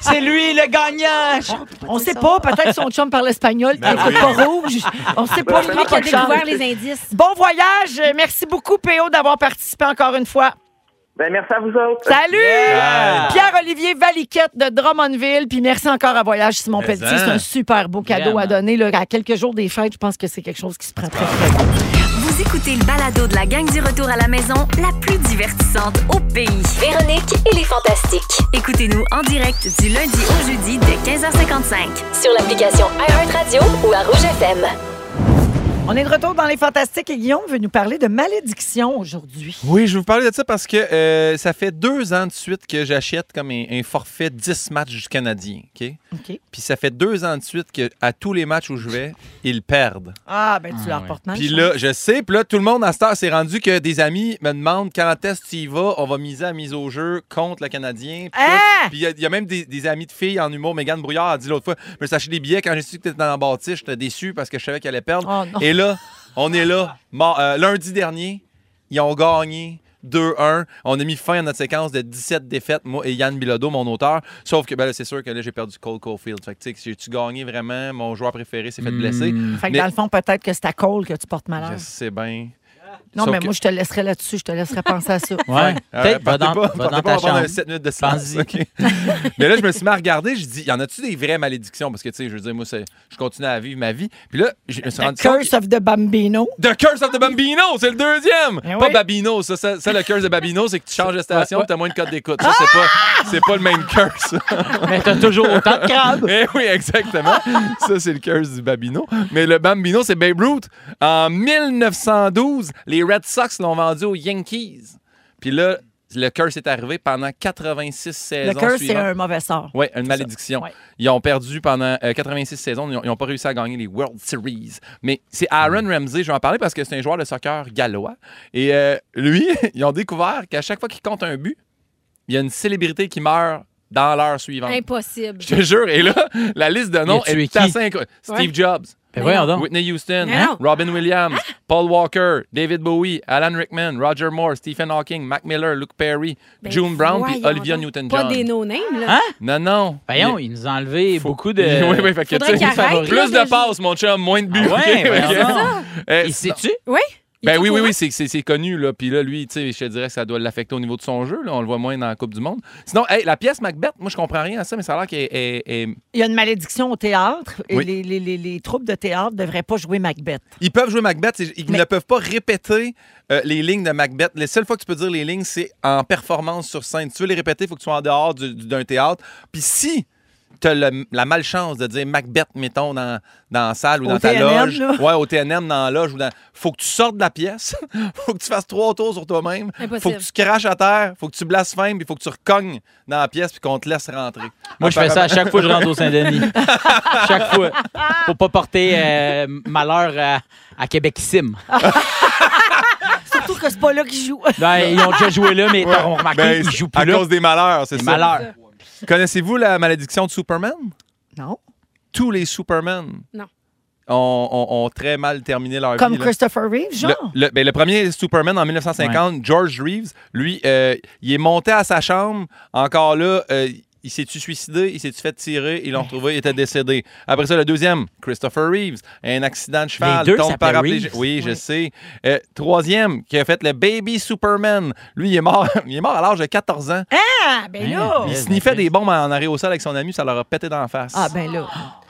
c'est lui le gagnant. On sait pas, peut-être son chum parle espagnol, Ben il écoute oui. pas rouge. On sait pas, Ben, lui Lui qui a découvert les indices. Bon voyage. Merci beaucoup, PO, d'avoir participé encore une fois. Ben, merci à vous autres. Salut! Yeah. Pierre-Olivier Valiquette de Drummondville. Puis merci encore à Voyage Simon Mais Pelletier. hein? C'est un super beau cadeau Vraiment. à donner. Là, à quelques jours des fêtes, je pense que c'est quelque chose qui se prend très, très bien. Vous écoutez le balado de la gang du retour à la maison, la plus divertissante au pays. Véronique et les Fantastiques. Écoutez-nous en direct du lundi au jeudi dès 15h55. Sur l'application iHeartRadio ou à Rouge FM. On est de retour dans les Fantastiques et Guillaume veut nous parler de malédiction aujourd'hui. Oui, je vais vous parler de ça parce que euh, ça fait deux ans de suite que j'achète comme un, un forfait 10 matchs du Canadien. OK? OK. Puis ça fait deux ans de suite que à tous les matchs où je vais, ils perdent. Ah, ben tu Ah, leur portes mal. Puis là, je sais, puis là, tout le monde à cette heure s'est rendu que des amis me demandent quand est-ce que tu y vas, on va miser à mise au jeu contre le Canadien. Puis. Ah! Puis il y a- il y, a même des, des amis de filles en humour. Mégane Brouillard a dit l'autre fois, je me suis acheté des billets quand j'ai su que tu étais dans la bâtisse, j'étais déçu parce que je savais qu'elle allait perdre. Oh non. Et là, on est là. Mar- euh, lundi dernier, ils ont gagné 2-1. On a mis fin à notre séquence de 17 défaites, moi et Yann Bilodeau, mon auteur. Sauf que ben, là, c'est sûr que là, j'ai perdu Cole Caulfield. Fait que, tu sais, j'ai-tu gagné vraiment? Mon joueur préféré s'est fait blesser. Hmm. Fait que Mais- dans le fond, peut-être que c'est à Cole que tu portes malheur. Je sais bien. Non, Sauf mais que- moi, je te laisserai là-dessus. Je te laisserai penser à ça. [LAUGHS] Ouais. Euh, Peut-être, va dans, va ta on va prendre chambre. un 7 minutes de silence. OK? [LAUGHS] Mais là, je me suis mis à regarder. Je dis, y en a-tu des vraies malédictions? Parce que, tu sais, je veux dire, moi, c'est- je continue à vivre ma vie. Puis là, je me suis The rendu compte. Curse of the Bambino. The Curse of the Bambino, c'est le deuxième! Eh pas oui. Babino, ça, ça, ça, le Curse de Babino, c'est que tu changes de station Ouais, et t'as moins de code d'écoute. Ça, c'est pas, c'est pas le même curse. [LAUGHS] Mais t'as toujours autant de crabes. Eh oui, exactement. Ça, c'est le curse du Babino. Mais le Bambino, c'est Babe Ruth. En 1912, les Red Sox l'ont vendu aux Yankees. Puis là, le curse est arrivé pendant 86 saisons Le curse, c'est un mauvais sort. Oui, une malédiction. Ouais. Ils ont perdu pendant euh, 86 saisons. Ils n'ont pas réussi à gagner les World Series. Mais c'est Aaron Ramsey, je vais en parler parce que c'est un joueur de soccer gallois. Et euh, lui, [LAUGHS] ils ont découvert qu'à chaque fois qu'il compte un but, il y a une célébrité qui meurt dans l'heure suivante. Impossible. Je te jure. Et là, [LAUGHS] la liste de noms est qui? assez incroyable. Steve Ouais. Jobs, Ben voyons donc. Whitney Houston. Robin Williams, Paul Walker, David Bowie, Alan Rickman, Roger Moore, Stephen Hawking, Mac Miller, Luke Perry, Ben, June Brown puis Olivia. Newton-John. Pas des no-names, là. Hein? Non, non. Voyons, Il- ils nous ont enlevé Faut- beaucoup de. [LAUGHS] oui, oui, fait que, tu arrête, Plus là, de passes, mon chum, moins de buts. Ah ouais. [LAUGHS] Euh, Il sait-tu? Oui? Ben oui, oui, oui, c'est- connu. Là. Puis là, lui, tu sais, je te dirais que ça doit l'affecter au niveau de son jeu. Là. On le voit moins dans la Coupe du Monde. Sinon, hey, la pièce Macbeth, moi, je comprends rien à ça, mais ça a l'air qu'elle est- Il y a une malédiction au théâtre et Oui. les, les, les, les troupes de théâtre ne devraient pas jouer Macbeth. Ils peuvent jouer Macbeth, ils Mais- ne peuvent pas répéter euh, les lignes de Macbeth. Les seules fois que tu peux dire les lignes, c'est en performance sur scène. Si tu veux les répéter, il faut que tu sois en dehors du- du- d'un théâtre. Puis si tu as la malchance de dire Macbeth, mettons, dans, dans la salle ou Au dans ta TNM, loge. là. Ouais, au TNM, dans la loge. ou dans... faut que tu sortes de la pièce. [LAUGHS] faut que tu fasses trois tours sur toi-même. faut que tu craches à terre. faut que tu blasphèmes. Puis faut que tu recognes dans la pièce puis qu'on te laisse rentrer. Moi, je fais ça à chaque fois que je rentre au Saint-Denis. [LAUGHS] chaque fois. Pour pas porter euh, malheur à, à Québec-Sim. [LAUGHS] Surtout que c'est pas là qu'ils jouent. Non, ils ont déjà joué là, mais t'as remarqué Ben, qu'ils jouent à plus là. cause des malheurs, c'est ça. malheurs. Connaissez-vous la malédiction de Superman? Non. Tous les Superman Non. ont, ont- ont très mal terminé leur Comme vie. là. Christopher Reeve, Le, genre? le- ben, le premier Superman en 1950, George Reeves, lui, euh, il est monté à sa chambre. Encore là, euh, il s'est-tu suicidé, il s'est-tu fait tirer, ils l'ont retrouvé, il était décédé. Après ça, le deuxième, Christopher Reeves, un accident de cheval, Les deux tombe paraplégique. Reeves. Oui, je sais. Euh, troisième, qui a fait le Baby Superman. Lui, il est mort, [LAUGHS] il est mort à l'âge de 14 ans. Ah, ben là. Il sniffait des bombes en aérosol avec son ami, ça leur a pété dans la face. Ah, ben là.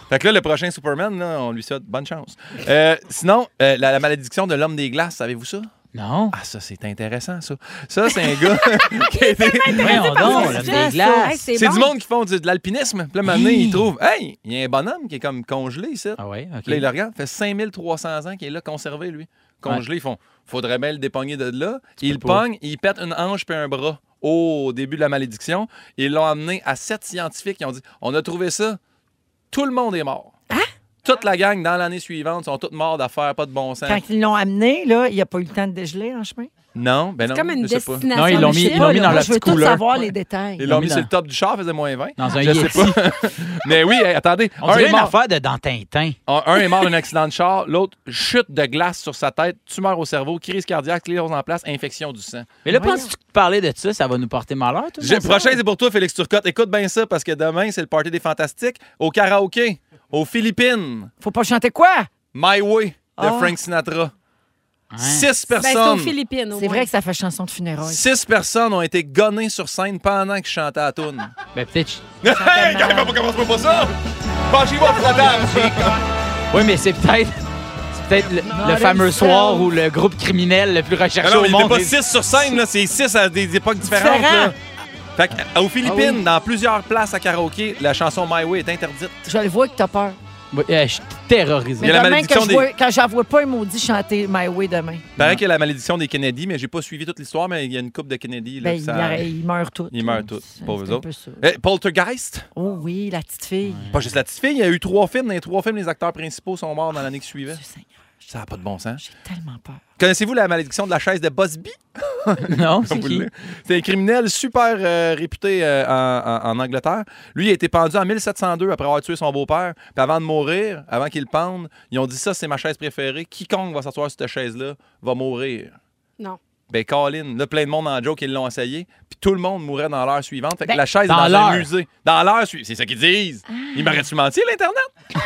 Fait que là, le prochain Superman, là, on lui souhaite bonne chance. Euh, sinon, euh, la, la malédiction de l'homme des glaces, savez-vous ça? Non? Ah, ça, c'est intéressant, ça. Ça, c'est un gars [LAUGHS] qui a été- C'est du monde qui font du- de l'alpinisme. Puis là, maintenant, Hi. ils trouvent, hey, il y a un bonhomme qui est comme congelé ici. Ah ouais, OK. Puis là, il le regarde, fait 5300 ans qu'il est là, conservé, lui. Congelé, ils font, faudrait bien le dépogner de là. Il peux pas. pogne, il pète une hanche puis un bras au début de la malédiction. Ils l'ont amené à sept scientifiques qui ont dit, on a trouvé ça, tout le monde est mort. Toute la gang, dans l'année suivante, sont toutes morts d'affaires, pas de bon sens. Quand ils l'ont amené, là, il n'y a pas eu le temps de dégeler en chemin? Non, ben non, C'est comme une je sais pas. destination. Non, ils l'ont mis- chip. ils l'ont mis dans la je veux petite tout couleur. savoir les détails. Ils l'ont mis dans- sur le top du char, faisait moins 20. Dans un je sais Yeti. pas. [LAUGHS] Mais oui, hey, attendez. On un, dirait est une mort, affaire de dans Tintin. un- un est mort d'un accident de char, l'autre chute de glace sur sa tête, tumeur au cerveau, crise cardiaque, clés en place, infection du sang. Mais là, penses-tu que parler de ça, ça va nous porter malheur, tout J'ai- ça? prochain, c'est pour toi, Félix Turcotte. Écoute bien ça, parce que demain, c'est le party des fantastiques au karaoké, aux Philippines. Faut pas chanter quoi? My Way de Ah. Frank Sinatra. Hein? Six Ben, c'est aux personnes. Philippines. au C'est moins. vrai que ça fait chanson de funérailles. Six personnes ont été gonnées sur scène pendant que je chantais à la toune. [LAUGHS] Ben, peut-être. [LAUGHS] hey, commence pas ça! Penchez-vous à la table! [LAUGHS] Oui, mais c'est peut-être. C'est peut-être le, le fameux soir où le groupe criminel le plus recherché Ah non, au il n'était monde. pas est- six sur scène, là, c'est six à des époques différentes. Différent. Là. Fait que, aux Philippines, dans plusieurs places à karaoké, la chanson My Way est interdite. Je le vois que t'as peur. Oui, euh, je- terrorisé. Il y a la demain, malédiction que je des- vois- quand j'en vois pas un maudit chanter My Way demain, Il paraît qu'il y a la malédiction des Kennedy, mais j'ai pas suivi toute l'histoire, mais il y a une coupe de Kennedy. Là, ben, que il, ça- arrête- il meurt tout. Ils meurent tous, C'est- pauvres autres. Eh, Poltergeist, Oh oui, la petite fille. pas juste la petite fille, il y a eu trois films. Dans les trois films, les acteurs principaux sont morts dans l'année qui suivait. Ça n'a pas de bon sens. j'ai tellement peur. Connaissez-vous la malédiction de la chaise de Busby? [LAUGHS] Non, c'est qui? un criminel super euh, réputé euh, en, en- en Angleterre. Lui, il a été pendu en 1702 après avoir tué son beau-père. Puis avant de mourir, avant qu'il le pende, ils ont dit ça, c'est ma chaise préférée. Quiconque va s'asseoir sur cette chaise-là va mourir. Non. Ben, Colin, là, plein de monde en joke, ils l'ont essayé. Puis tout le monde mourait dans l'heure suivante. Fait que Ben, la chaise est dans dans un l'heure. musée. Dans l'heure suivante. C'est ça qu'ils disent. Ils m'auraient-tu menti, l'Internet?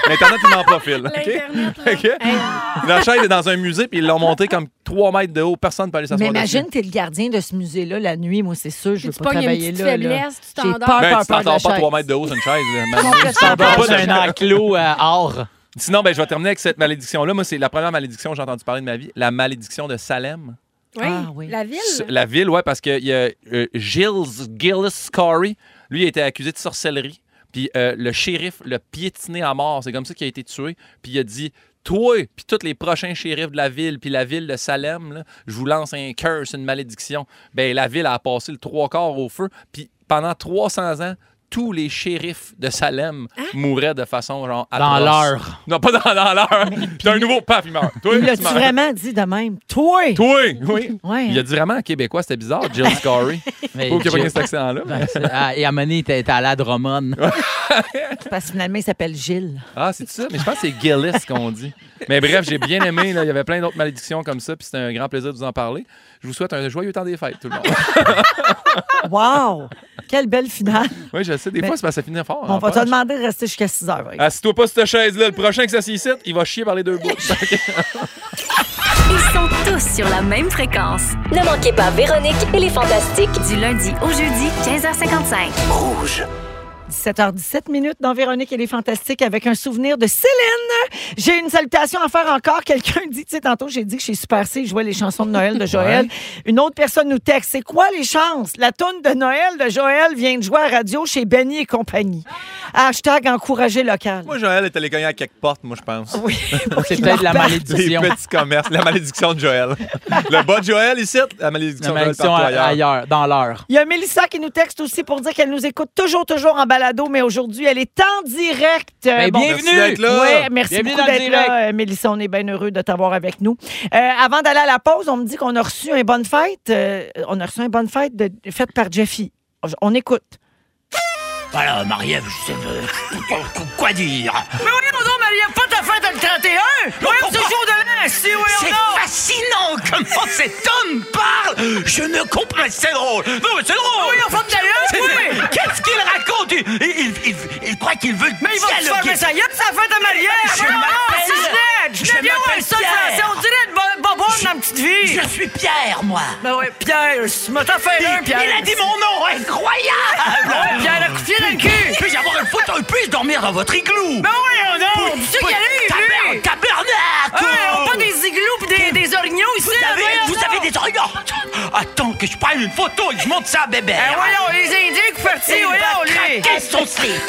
L'Internet, il pas, Phil. OK? L'Internet, là. OK? La chaise est dans un musée, puis ils l'ont montée comme 3 mètres de haut. Personne ne peut aller Mais s'asseoir dessus. imagine, t'es le gardien de ce musée-là la nuit. Moi, c'est sûr, je veux Tu pas pognes une travailler petite là. là. faiblesse, tu J'ai t'endors. peur, Ben, peur, tu peur de la t'entends pas chaise. 3 mètres de haut sur une chaise. là. T'entends passe? pas de- un enclos euh, or. Sinon, ben, je vais terminer avec cette malédiction-là. Moi, c'est la première malédiction que j'ai entendu parler de ma vie. La malédiction de Salem. Oui, Ah, oui. la ville. La ville, ouais, parce qu'il y a euh, Gilles, Gilles Corey. Lui, il a été accusé de sorcellerie. Puis euh, le shérif l'a piétiné à mort. C'est comme ça qu'il a été tué. Puis il a dit Toi, puis tous les prochains shérifs de la ville, puis la ville de Salem, là, je vous lance un curse, une malédiction. Ben, la ville a passé le trois quarts au feu. Puis pendant 300 ans, tous les shérifs de Salem mouraient de façon genre Dans l'heure. Non, pas dans, dans l'heure. Puis un nouveau paf, il meurt. Toi, Il tu l'a-tu vraiment dit de même? Toi! Toi, oui. Ouais, Il a hein? dit vraiment québécois, c'était bizarre, Jill Scorey. [LAUGHS] Mais Pas qu'il n'y a pas cet accent-là. Ben, c'est- ah, Et à t'es allé à Drummond. Parce que finalement, il s'appelle Gilles. Ah, c'est ça? Mais je pense que c'est Gillis qu'on dit. Mais bref, j'ai bien aimé. là. Il y avait plein d'autres malédictions comme ça, puis c'était un grand plaisir de vous en parler. Je vous souhaite un joyeux temps des fêtes, tout le monde. [LAUGHS] Wow! Quelle belle finale. oui, je sais, des Mais- fois, que ça finit fort. On en va te demander de rester jusqu'à 6 heures. Assis-toi pas sur cette chaise-là. Le prochain qui s'assied ici, il va chier par les deux bouts. [LAUGHS] Ils sont tous sur la même fréquence. Ne manquez pas Véronique et les Fantastiques. Du lundi au jeudi, 15h55. 17h17 minutes dans Véronique et les Fantastiques avec un souvenir de Céline. J'ai une salutation à faire encore. Quelqu'un dit, tu sais, tantôt, j'ai dit que chez Super C, je jouais les chansons de Noël de Joël. Une autre personne nous texte. C'est quoi les chances? La toune de Noël de Joël vient de jouer à radio chez Benny et compagnie. Hashtag encourager local. moi, Joël est allé cogner à quelque porte, moi, je pense. Oui. [LAUGHS] C'est peut-être la Les malédiction. petits commerces, la malédiction de Joël. [LAUGHS] Le bas de Joël ici, la malédiction La de Joël ailleurs. ailleurs, dans l'heure. Il y a Mélissa qui nous texte aussi pour dire qu'elle nous écoute toujours, toujours en balado, mais aujourd'hui, elle est en direct. Euh, Ben, bon, bienvenue. Merci d'être là. Ouais, merci Bienvenue beaucoup d'être direct. là, euh, Mélissa. On est bien heureux de t'avoir avec nous. Euh, avant d'aller à la pause, on me dit qu'on a reçu un bonne fête. euh, on a reçu un bonne fête de, faite par Jeffy. On écoute. Voilà, Marie-Ève, je sais euh, quoi dire. Mais oui, non, Marie, pas ta fête le 31! Voyons, c'est jour de si, oui, C'est fascinant comment cet homme parle. Je ne comprends pas. C'est drôle. Non, mais c'est drôle. Oui, en forme d'ailleurs, C'est- oui. Qu'est-ce qu'il raconte? Il, croit qu'il veut Mais il va te faire mais ça y est, sa fête à Marie! Je m'appelle- Je m'appelle Pierre. On dirait de bonbonne dans la petite vie. Je suis Pierre, moi. Ben ouais, Pierre, m'as t'en fait un, Il, Pierre. il a dit mon nom, incroyable. Ouais, Pierre, dans le cul. Puis-je avoir un fauteuil, puis-je dormir dans votre igloo Ben oui, non, tu sais qu'il arrive, lui. Tabernacle. Ouais, on pas des igloos pis des, des orignaux ici. Vous là, avez, vous avez des oreillons Attends que je prenne une photo et que je monte ça à bébé. Eh, voyons, les Indiens qui partis, voyons, lui. craquer son slip.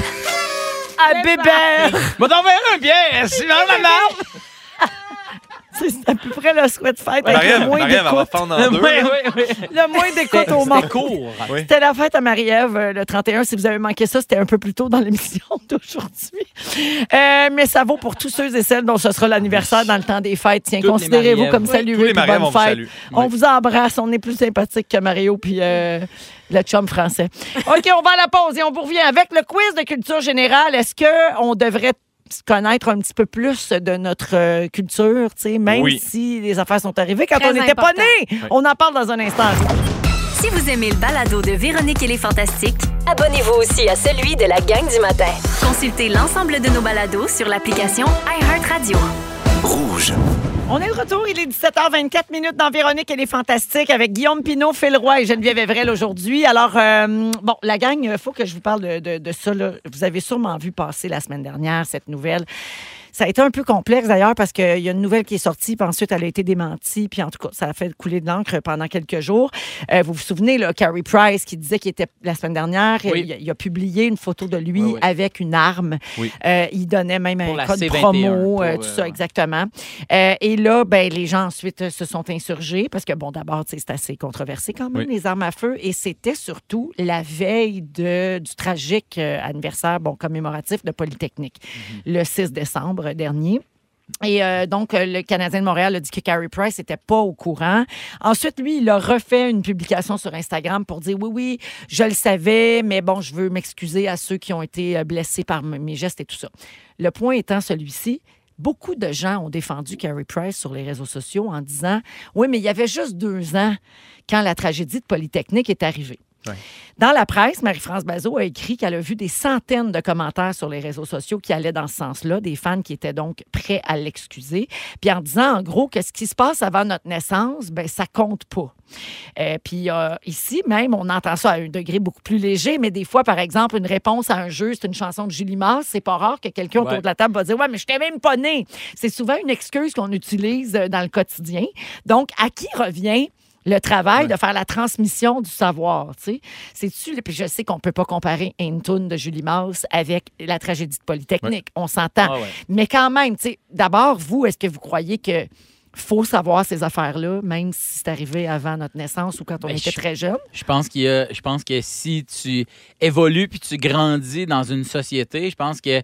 À bébé. Va t'en faire un pièce, c'est dans la marde. C'est à peu près le souhait de fête avec le Marie-Ève, moins Marie-Ève, elle va d'écoute. deux. Oui, oui, oui. Le moins d'écoute au monde. C'était court. C'était la fête à Marie-Ève euh, le 31. Si vous avez manqué ça, c'était un peu plus tôt dans l'émission [LAUGHS] d'aujourd'hui. Euh, mais ça vaut pour tous ceux et celles dont ce sera l'anniversaire dans le temps des fêtes. Tiens, considérez-vous comme Oui. salués. Bonne on vous fête. On Oui. vous embrasse. On est plus sympathique que Mario puis euh, le chum français. [LAUGHS] OK, on va à la pause et on vous revient avec le quiz de culture générale. Est-ce qu'on devrait connaître un petit peu plus de notre euh, culture, tu sais, même Oui. si les affaires sont arrivées quand Très on n'était pas nés. On en parle dans un instant. Si vous aimez le balado de Véronique et les Fantastiques, Abonnez-vous aussi à celui de la gang du matin. consultez l'ensemble de nos balados sur l'application iHeartRadio. On est de retour, il est 17h24 minutes dans Véronique et les Fantastiques avec Guillaume Pinot, Phil et Geneviève Evrel aujourd'hui. Alors, euh, bon, la gang, il faut que je vous parle de, de- ça. Vous avez sûrement vu passer la semaine dernière cette nouvelle. Ça a été un peu complexe d'ailleurs parce qu'il y a une nouvelle qui est sortie, puis ensuite elle a été démentie, puis en tout cas, ça a fait couler de l'encre pendant quelques jours. Euh, vous vous souvenez, là, Carrie Price qui disait qu'il était la semaine dernière, Oui. il, il a publié une photo de lui Oui, oui. avec une arme. Euh, il donnait même Pour un code C21, promo, euh, tout ça, exactement. Et là, ben, les gens ensuite se sont insurgés parce que, bon, d'abord, c'est assez controversé quand même, les armes à feu. Et c'était surtout la veille de, du tragique anniversaire bon, commémoratif de Polytechnique, Mhm. le 6 décembre dernier. Et euh, donc, euh, le Canadien de Montréal a dit que Carrie Price n'était pas au courant. Ensuite, lui, il a refait une publication sur Instagram pour dire oui, oui, je le savais, mais bon, je veux m'excuser à ceux qui ont été euh, blessés par mes gestes et tout ça. Le point étant celui-ci. Beaucoup de gens ont défendu Carrie Price sur les réseaux sociaux en disant Oui, mais il y avait juste deux ans quand la tragédie de Polytechnique est arrivée. Dans la presse, Marie-France Bazot a écrit qu'elle a vu des centaines de commentaires sur les réseaux sociaux qui allaient dans ce sens-là, des fans qui étaient donc prêts à l'excuser, puis en disant en gros que ce qui se passe avant notre naissance, ben ça compte pas. Euh, puis euh, ici même, on entend ça à un degré beaucoup plus léger, mais des fois, par exemple, une réponse à un jeu, c'est une chanson de Julie Mars, c'est pas rare que quelqu'un autour de la table va dire ouais, mais je t'ai même pas né. C'est souvent une excuse qu'on utilise euh, dans le quotidien. Donc, à qui revient le travail de faire la transmission du savoir, tu sais. C'est-tu, puis je sais qu'on peut pas comparer une tune de Julie Mars avec la tragédie de Polytechnique, on s'entend. Ah ouais. Mais quand même, tu sais, d'abord, vous, est-ce que vous croyez que faut savoir ces affaires-là, même si c'est arrivé avant notre naissance ou quand on Ben, était je- très jeune? Je pense qu'il y a- je pense que si tu évolues puis tu grandis dans une société, je pense que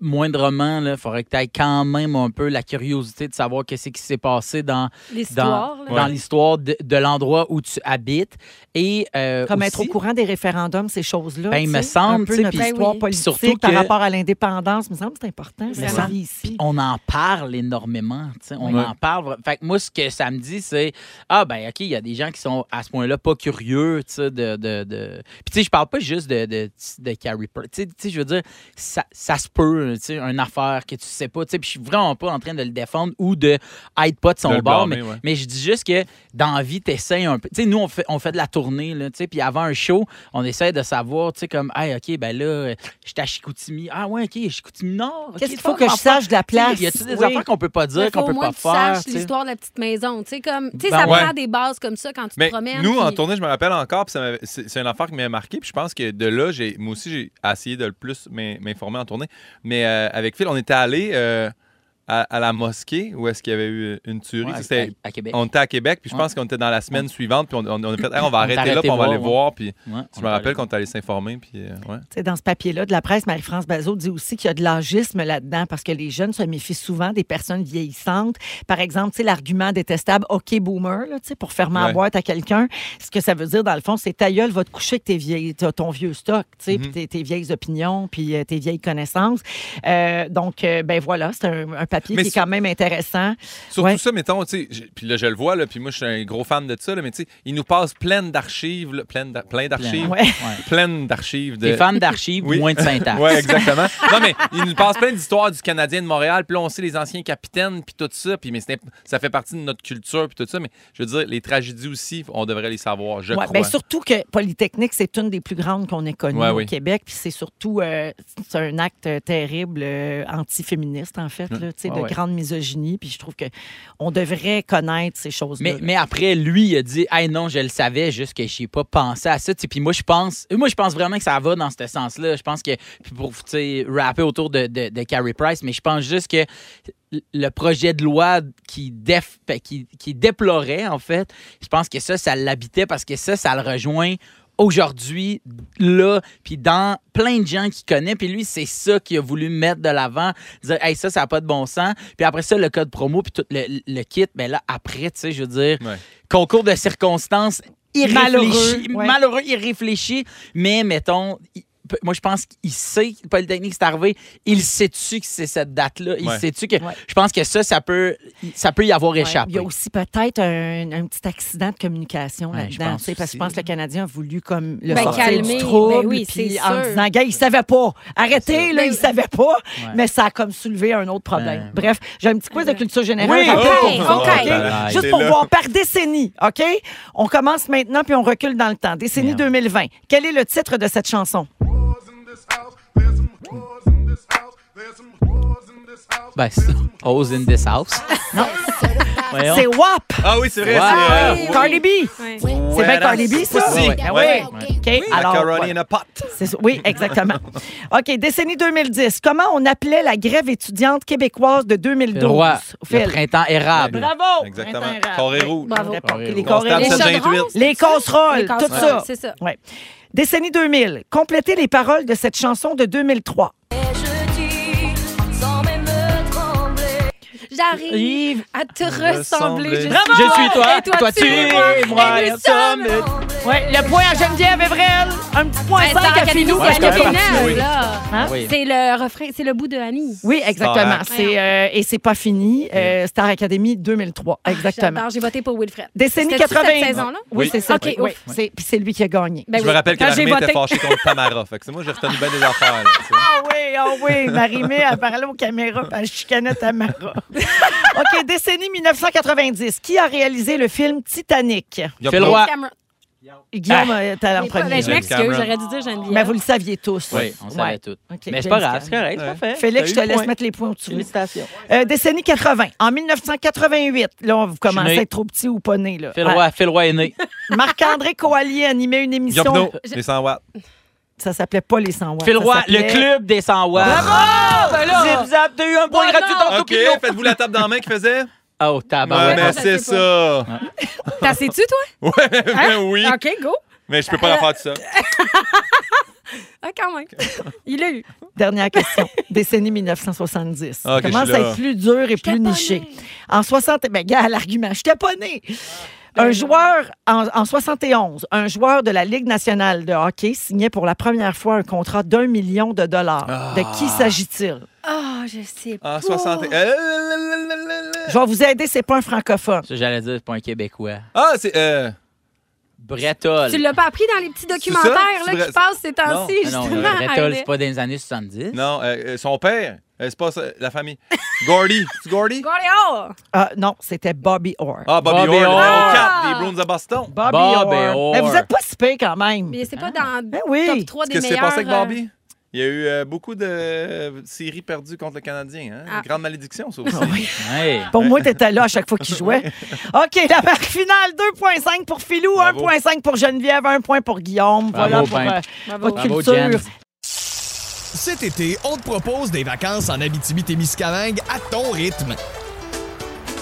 moindrement, il faudrait que tu aies quand même un peu la curiosité de savoir qu'est-ce qui s'est passé dans, L'histoire. dans, l'histoire de, de l'endroit où tu habites. Et, euh, Comme aussi- être au courant des référendums, ces choses-là. Ben, il me semble, tu sais, notre histoire oui. politique surtout par que- rapport à l'indépendance. Il me semble que c'est important. Ici. on en parle énormément. tu sais, On Ouais. en parle. Fait que moi, ce que ça me dit, c'est Ah, ben, OK, il y a des gens qui sont à ce point-là pas curieux. tu sais, De, de, de... Puis, tu sais, je parle pas juste de, de, de Carrie Price. Tu sais- tu sais, je veux dire, ça, ça se peut, tu sais, une affaire que tu sais pas. tu sais, Puis, je suis vraiment pas en train de le défendre ou de être pas de son bord. blâmer, mais, ouais. mais je dis juste que dans la vie, t'essayes un peu. Tu sais, nous, on fait, on fait de la tournée, là, tu sais, puis avant un show, on essaie de savoir, tu sais, comme, hey, OK, ben là, euh, j'étais à Chicoutimi. Ah, ouais, OK, Chicoutimi Nord. OK, Qu'est-ce qu'il faut que je sache de la place? Y a-tu des Oui. affaires qu'on peut pas dire, Il qu'on peut pas faire? L'histoire de la petite maison. Tu sais, comme, tu sais, Ben ça ouais. prend des bases comme ça quand tu te Mais promènes. nous, en tournée, je me rappelle encore, puis c'est une affaire qui m'a marqué, puis je pense que de là, j'ai moi aussi, j'ai essayé de le plus m'in- m'informer en tournée. Mais euh, avec Phil, on était allé euh, à, à la mosquée où est-ce qu'il y avait eu une tuerie. Ouais, C'était- à, à Québec. on était à Québec, puis je Ouais. pense qu'on était dans la semaine suivante, puis on, on- on a fait, Hey, on va [CLEARS THROAT] arrêter là, puis on va aller voir, puis je me rappelle qu'on est allé s'informer, puis euh, dans ce papier-là de la presse, Marie-France Bazot dit aussi qu'il y a de l'âgisme là-dedans parce que les jeunes se méfient souvent des personnes vieillissantes. Par exemple, l'argument détestable OK boomer, là, pour faire ma Ouais. boîte à quelqu'un. Ce que ça veut dire, dans le fond, c'est ta gueule va te coucher avec tes vieilles, ton vieux stock, sais, Mhm. puis tes, tes vieilles opinions, puis euh, tes vieilles connaissances. Euh, donc, euh, ben voilà, c'est un, un papier Mais qui est quand même intéressant. Surtout Ouais. ça, mettons, tu sais, puis là, je le vois, là, puis moi, je suis un gros fan de ça, là, mais tu sais, il nous passe plein d'archives, là, plein d'a- plein d'archives, Ouais. plein d'archives de... T'es fan d'archives, Oui. moins de syntaxe. [LAUGHS] Oui, exactement. non, mais il nous passe plein d'histoires du Canadien de Montréal. Puis là, on sait les anciens capitaines, puis tout ça. Puis mais c'était- ça fait partie de notre culture, puis tout ça. Mais je veux dire, les tragédies aussi, on devrait les savoir, je Ouais, crois. ben, surtout que Polytechnique, c'est une des plus grandes qu'on ait connues Ouais, au oui. Québec. Puis c'est surtout euh, c'est un acte terrible, euh, anti-féministe, en fait, là, sais, de ouais. grande misogynie. Puis je trouve que on devrait connaître ces choses-là. Mais, après, lui, il a dit Hey non, je le savais, juste que je n'ai pas pensé à ça. Tu sais, Puis moi, je pense moi, je pense vraiment que ça va dans ce sens-là. Je pense que, puis pour rapper autour de, de, de Carrie Price, mais je pense juste que le projet de loi qui, déf- qui, qui déplorait, en fait, je pense que ça, ça l'habitait parce que ça, ça le rejoint aujourd'hui, là, puis dans plein de gens qui connaissent. Puis lui, c'est ça qu'il a voulu mettre de l'avant, dire, hey, ça, ça n'a pas de bon sens. Puis après ça, le code promo, puis tout le, le kit, ben là, après, tu sais, je veux dire, Ouais. concours de circonstances Malheureux, irréfléchi, ouais. malheureux, irréfléchi, mais mettons, moi, je pense qu'il sait que le Polytechnique c'est arrivé. Il sait-tu que c'est cette date-là? Il Ouais. sait-tu que. Ouais. Je pense que ça, ça peut, ça peut y avoir Ouais, échappé. Il y a aussi peut-être un, un petit accident de communication là-dedans. Parce que je pense que le Canadien a voulu comme le Ben, sortir calmer, du trouble. ben oui, puis en sûr. disant, gars, il savait pas. Arrêtez, là, Ben, il savait pas. Ouais. Mais ça a comme soulevé un autre problème. Bref, j'ai un petit quiz de culture générale. Oui, rapide oh, pour vous OK, autres, OK. Bye. Juste pour là. voir par décennie, OK? On commence maintenant, puis on recule dans le temps. Décennie Merde. 2020. Quel est le titre de cette chanson? Ben, c'est in this house. [LAUGHS] Non. Voyons. C'est WAP. Ah oui, c'est vrai. Wow. c'est, euh, Oui, oui. Cardi B. Ouais. C'est bien Cardi B, ça? Ben Ouais. oui. OK, alors... Macaroni in a pot. C'est ça. Oui, exactement. [LAUGHS] OK, décennie 2010. Comment on appelait la grève étudiante québécoise de 2012? Le roi. Phil? Le printemps érable. Bravo! Exactement. Printemps érable. Corée Oui. rouge. Bravo. Les Les corées Constant Les rouges. 728. chaudrons, Les casseroles, Les tout casseroles, ça. C'est ça. Ouais. Décennie 2000. Complétez les paroles de cette chanson de 2003. J'arrive à te Ressembler. ressembler. Je, Bravo! suis Je suis toi, et toi, toi tu es moi, et nous sommes. Ouais, le point à Geneviève Evrel. Un petit point Ben, 5 Star à Oui. là. Hein? Oui. C'est le refrain, c'est le bout de Annie. Oui, exactement. Star C'est, euh, et c'est pas fini. Euh, Star Academy 2003. Exactement. J'adore, J'ai voté pour Wilfred. Décennie C'était-tu 80. cette saison-là? Oui, Oui. c'est ça. OK, Oui, ouf. c'est, puis c'est lui qui a gagné. Ben Je oui. me rappelle que Quand j'ai l'armée était voté. fâchée contre Tamara. Fait que c'est moi, j'ai retenu bien des affaires. là, tu sais. Ah oui, ah oui. Marie-Mé a parlé aux caméras puis elle chicanait Tamara. [LAUGHS] [LAUGHS] OK, décennie 1990. Qui a réalisé le film Titanic? Roi. Cameron. Guillaume t'es en Mais premier. je m'excuse, j'aurais dû dire Geneviève. Mais vous le saviez tous. Oui, on savait Ouais. tout. OK, Mais c'est pas grave, c'est correct, parfait. Félix, je te T'as laisse point. mettre les points veux. Félicitations. Euh, décennie 80. En 1988, là, vous commencez à être trop petit ou pas né. Là. Phil Roy, Phil Roy est né. Ah, [LAUGHS] Marc-André Coallier animait une émission. Les 100 watts. Ça s'appelait pas les 100 watts. Phil ça Roy, le club des 100 watts. Bravo! Ben là! Zip, zap, t'as eu un point Voilà. gratuit dans ton OK, faites-vous la table dans la main qui faisait? Oh, Ouais, tabarouette. mais je c'est sais ça. T'as sais-tu, toi? Ouais, ben oui. OK, go. Mais je peux pas la faire tout ça. [LAUGHS] Ah, quand même. Il l'a eu. Dernière question. Décennie 1970. Ah, ok, Commence je suis à être plus dur et plus pas niché? née. En 60... Ben, gars, l'argument. Je pas né. Un joueur, en, en 71, un joueur de la Ligue nationale de hockey signait pour la première fois un contrat d'un million de dollars. De qui s'agit-il? Ah, je sais pas. En 60. Euh, Je vais vous aider, c'est pas un francophone. J'allais dire, c'est pas un Québécois. Ah, c'est. Euh... Bretol. Tu l'as pas appris dans les petits documentaires là, qui passent ces temps-ci, Ah non, justement. Bretol, c'est pas dans les années 70. Non, euh, euh, son père. Euh, c'est pas ça, la famille. Gordy. [LAUGHS] C'est Gordy? Gordy Ah, non, c'était Bobby Orr. Ah, Bobby, Bobby Orr, Orr. numéro 4 des Bruins de Boston. Bobby Bobby Orr. Orr. Mais vous êtes pas si pire quand même. Mais c'est pas dans Ben le oui. top 3 des Qu'est-ce qui s'est meilleurs. passé avec euh, Bobby? Il y a eu euh, beaucoup de euh, séries perdues contre le Canadien. Hein? Ah. Une grande malédiction, ça [LAUGHS] aussi. Pour moi, t'étais là à chaque fois qu'il [LAUGHS] jouait. OK, la marque finale, 2,5 pour Philou, Bravo. 1,5 pour Geneviève, 1 point pour Guillaume. Bravo, voilà pour Pink. euh, votre Bravo, culture. Jen. Cet été, on te propose des vacances en Abitibi-Témiscamingue à ton rythme.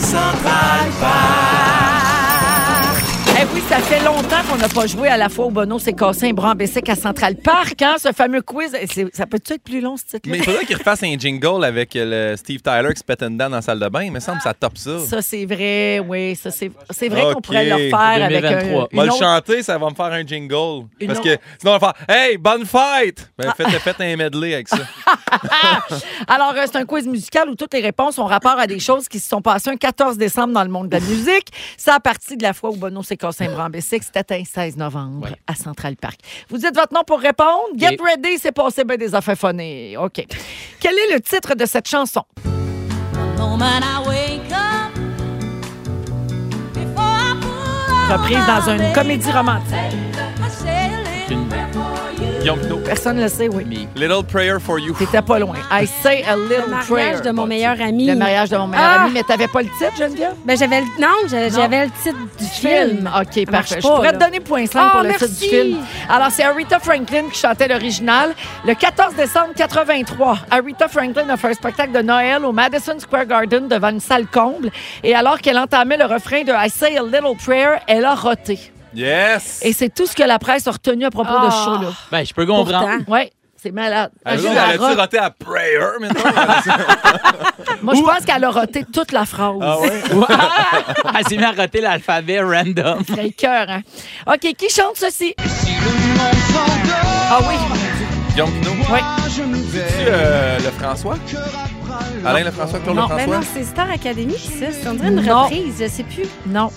Centrale. Eh oui, ça fait longtemps qu'on n'a pas joué à la fois au Bono, c'est cassé un bras à Central Park, hein, ce fameux quiz. C'est- Ça peut-tu être plus long, ce titre-là? Mais il faudrait qu'il refasse un jingle avec euh, le Steve Tyler qui se pète une dent dans la salle de bain. Il me semble que ça top ça. Ça, c'est vrai, oui. Ça, c'est c'est vrai qu'on pourrait le faire avec un, 2023. On va une le chanter, ça va me faire un jingle. Une Parce autre- que sinon, on va faire Hey, bonne fête! Ben, faites, faites un medley avec ça. [LAUGHS] Alors, euh, c'est un quiz musical où toutes les réponses ont rapport à des choses qui se sont passées un 14 décembre dans le monde de la musique. Ça a parti de la fois où Bono s'est cassé bicycle. C'était un 16 novembre Ouais. à Central Park. Vous dites votre nom pour répondre. Get ready, c'est passé bien des affaires funny. OK. Quel est le titre de cette chanson? Reprise dans une comédie romantique. Guillaume. Personne ne le sait, oui. Mais Little Prayer for You. T'étais pas loin. I say a Le little mariage prayer. de mon meilleur ami. Le mariage de mon meilleur Ah! ami, mais t'avais pas le titre, Geneviève? Ben, j'avais le... Non, j'avais le titre du film? OK, Ça marche parfait. Je pourrais là. te donner point 5 Ah, pour le merci. titre du film. Alors, c'est Aretha Franklin qui chantait l'original. Le 14 décembre 83, Aretha Franklin a fait un spectacle de Noël au Madison Square Garden devant une salle comble. Et alors qu'elle entamait le refrain de I Say a Little Prayer, elle a roté. Yes! Et c'est tout ce que la presse a retenu à propos de ce Ah. show-là. ben, je peux comprendre. Pourtant. Oui, c'est malade. Elle rote. rater à Prayer maintenant? [LAUGHS] Moi, je pense qu'elle a roté toute la phrase. ah ouais? [LAUGHS] Elle s'est mis à roter l'alphabet random. C'est cœur, hein? OK, qui chante ceci? Ah oui. Guillaume Pinot. Oui. C'est-tu euh, le François? Alain Lefrançois, Claude Non, Mais Lefrançois. non, c'est Star Academy, ça. C'est dirait une Non. reprise, je sais plus. Non.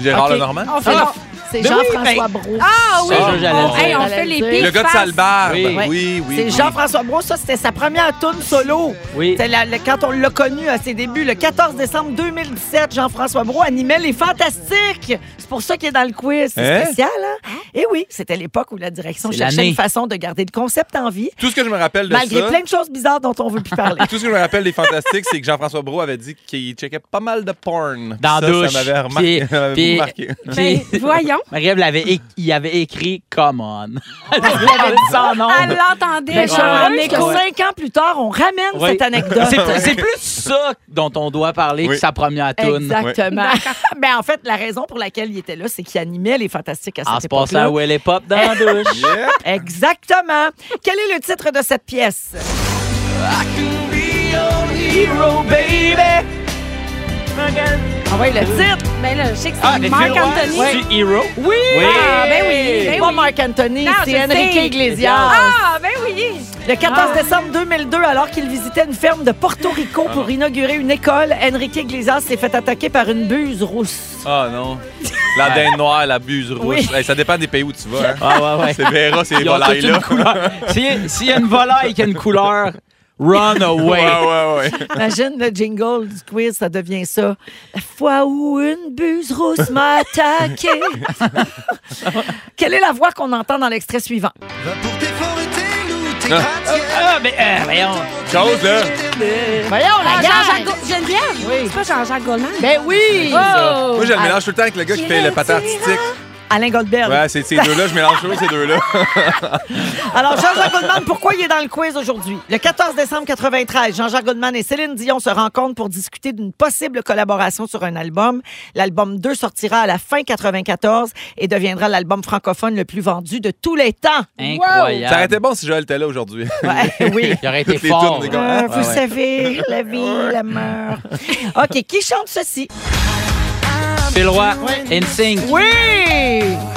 Gérard Ok. Lenormand. On fait Ah, C'est Ben Jean-François Brault. Ah oui! Ça, j'allais on, dire. hey, on J'allais fait les Le gars de face. Salbarbe. Oui. Oui, oui, oui. C'est Jean-François Brault. Ça, c'était sa première tourne solo. Oui. C'est la- le- quand on l'a connu à ses débuts, le 14 décembre 2017, Jean-François Brault animait Les Fantastiques. C'est pour ça qu'il est dans le quiz. C'est Hein? spécial, hein? Et oui, c'était l'époque où la direction C'est cherchait l'année. une façon de garder le concept en vie, Tout ce que je me rappelle de malgré ça. plein de choses bizarres dont on veut plus parler. [LAUGHS] Tout ce que je me rappelle des Fantastiques, c'est que Jean-François Brault avait dit qu'il checkait pas mal de porn. Dans ça, douche. Ça m'avait remarqué. Puis- [LAUGHS] ça m'avait puis- beaucoup marqué. Ben, voyons. Marie-Ève l'avait il avait écrit Come on. [LAUGHS] Elle avait dit ça en ondes. Elle l'entendait. Cinq ans plus tard, on ramène Oui. cette anecdote. C'est plus ça dont on doit parler que sa première toune. Exactement. [LAUGHS] ben, en fait, la raison pour laquelle il était là, c'est qu'il animait les Fantastiques à En cette se passant où elle est pop dans la douche. Yep. Exactement. Quel est le titre de cette pièce? Ah oui, le titre. Ben là, je sais que c'est Ah, mais Marc Phil, ouais, Anthony. c'est Hero. Oui! Ah, ben oui, ben Pas oui. Marc Anthony, Non, c'est Enrique sais. Iglesias. Ah, ben oui. Le 14 Ah. décembre 2002, alors qu'il visitait une ferme de Porto Rico pour inaugurer une école, Enrique Iglesias s'est fait attaquer par une buse rousse. Ah non. La dinde [LAUGHS] noire, la buse. Oui. Hey, ça dépend des pays où tu vas. Hein. Ah ouais, ouais. C'est Vera, c'est les Ils ont toute volailles-là. une couleur. S'il [LAUGHS] s'il y a une volaille qui a une couleur, run [LAUGHS] away. Ouais, ouais, ouais. Imagine le jingle du quiz, ça devient ça. La fois où une buse rousse m'a attaqué. [LAUGHS] Quelle est la voix qu'on entend dans l'extrait suivant? Ah, mais euh, voyons. Chose, là. Voyons, Ah, la Jean-Jacques Geneviève? Oui. C'est pas Jean-Jacques Goldman? Ben oui! Oh! Moi, je le mélange tout le temps avec le gars qui fait le patin artistique. Alain Goldberg. Ouais, c'est ces deux-là. Je mélange toujours ces deux-là. [LAUGHS] Alors, Jean-Jacques Goldman, pourquoi il est dans le quiz aujourd'hui? Le 14 décembre 93, Jean-Jacques Goldman et Céline Dion se rencontrent pour discuter d'une possible collaboration sur un album. L'album 2 sortira à la fin 94 et deviendra l'album francophone le plus vendu de tous les temps. Incroyable. Ça aurait été bon si Joël était là aujourd'hui. [LAUGHS] Ouais, oui. [LAUGHS] Il aurait été Toutes les fort. les. Euh, vous ouais. savez, la vie, la mort. OK, qui chante ceci? Phil Roy, NSYNC. Oui!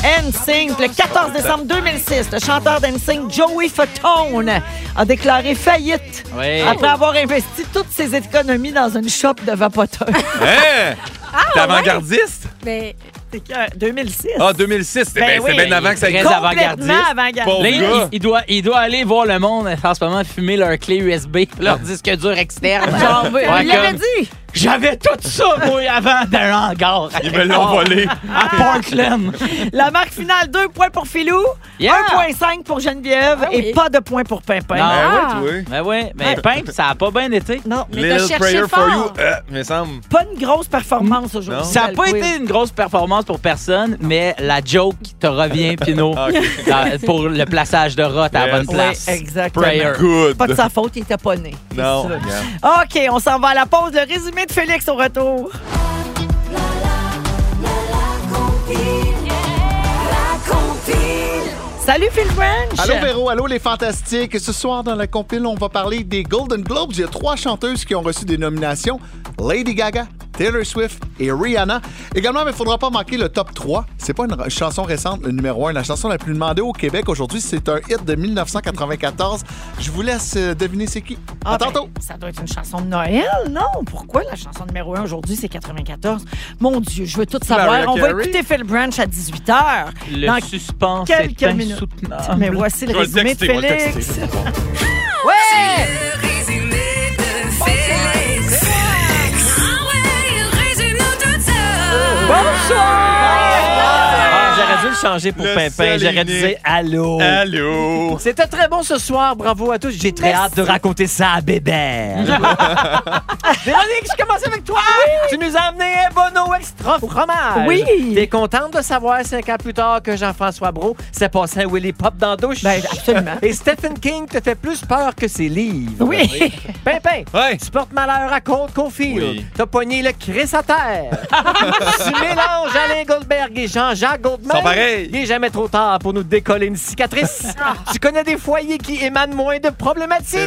NSYNC, le 14 décembre 2006, le chanteur d'NSYNC, Joey Fatone, a déclaré faillite Oui. après avoir investi toutes ses économies dans une shop de vapoteurs. Hein? T'es avant-gardiste? Ben, C'est que 2006. Ah, 2006. C'était Ben bien, c'était oui. bien avant que ça existe. avant-gardiste. Complètement avant-gardiste. Là, il, doit, il doit aller voir le monde en ce moment fumer leur clé USB, leur disque dur externe. Genre, oui, Ouais, il l'avait dit. J'avais tout ça, moi, avant d'un hangar. Ils me l'ont volé. À Portland. La marque finale, 2 points pour Philou, Yeah. 1,5 pour Geneviève Ah oui. et pas de points pour Pimpin. Non. Ah, Ah. ouais, toi. Ben ouais, mais Pimp, ça a pas bien été. Non, Mais t'as Little cherché prayer for fort. you. Euh, me semble. pas une grosse performance aujourd'hui. Non. Ça dans n'a le pas quiz. été une grosse performance pour personne, mais la joke te revient, [LAUGHS] Pino, Ah, ok. dans- pour le plaçage de Roth à la Yes. bonne place. Oui, exactement. Prayer. Good. Pas de sa faute, il était pas né. C'est Non. OK, on s'en va à la pause. Le résumé Félix au retour. Salut Phil Branch! Allô Véro, allô les fantastiques. Ce soir dans la compile, on va parler des Golden Globes. Il y a trois chanteuses qui ont reçu des nominations. Lady Gaga, Taylor Swift et Rihanna. Également, il ne faudra pas manquer le top 3. C'est pas une chanson récente, le numéro 1. La chanson la plus demandée au Québec aujourd'hui, c'est un hit de 1994. Je vous laisse euh, deviner c'est qui. Ah, à ben, tantôt. ça doit être une chanson de Noël, non? Pourquoi la chanson numéro 1 aujourd'hui, c'est 94? Mon Dieu, je veux tout savoir. Mariah On va écouter Phil Branch à 18h. Le Dans suspense quelques est minutes. insoutenable. Mais voici le Je résumé de Félix. Ouais! Ah, j'aurais dû le changer pour Le Pimpin. J'aurais dû dire allô? Allô? C'était très bon ce soir. Bravo à tous. J'ai très hâte de raconter ça à Bébert. [LAUGHS] Véronique, je commence avec toi. Tu nous as amené un bono extra fromage. Oui. T'es contente de savoir cinq ans plus tard que Jean-François Brault s'est passé un Willy Pop dans la douche? Ben, absolument. Et Stephen King te fait plus peur que ses livres. Oui. Pimpin, Ouais. tu portes malheur à Côte Confield. Oui. T'as pogné le Chris à terre. [LAUGHS] tu mélanges Alain Goldberg et Jean-Jacques Goldman. sont Il n'est jamais trop tard pour nous décoller une cicatrice. [LAUGHS] tu connais des foyers qui émanent moins de problématiques?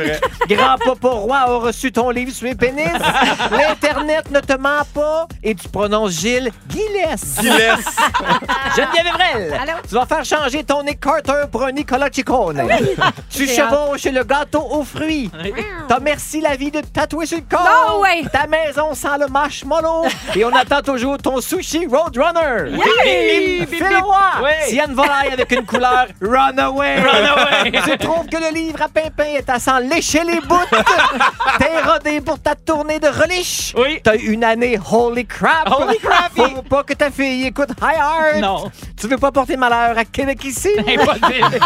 Grand-papa Roi a reçu ton livre sur les pénis. [LAUGHS] L'Internet ne te ment pas et tu prononces Gilles Guilès. Guilès. [LAUGHS] Geneviève Evrel, Allô? tu vas faire changer ton Nick Carter pour un Nicolas Ciccone. Tu J'ai chevauches le gâteau aux fruits. T'as merci la vie de te tatouer sur le corps. No way. Ta maison sent le marshmallow. Et on attend toujours ton sushi Roadrunner. Oui. Phil Roy, Oui. s'il y a une volaille avec une couleur Runaway. Runaway. tu [LAUGHS] trouves que le livre à Pimpin est à s'en lécher les bouts. [LAUGHS] T'es rodé pour ta tournée de reliche. Oui. T'as eu une année Holy Crap. Holy crappy. Faut pas que ta fille écoute High Art. Non. Tu veux pas porter malheur à Québec ici? [LAUGHS] Impossible.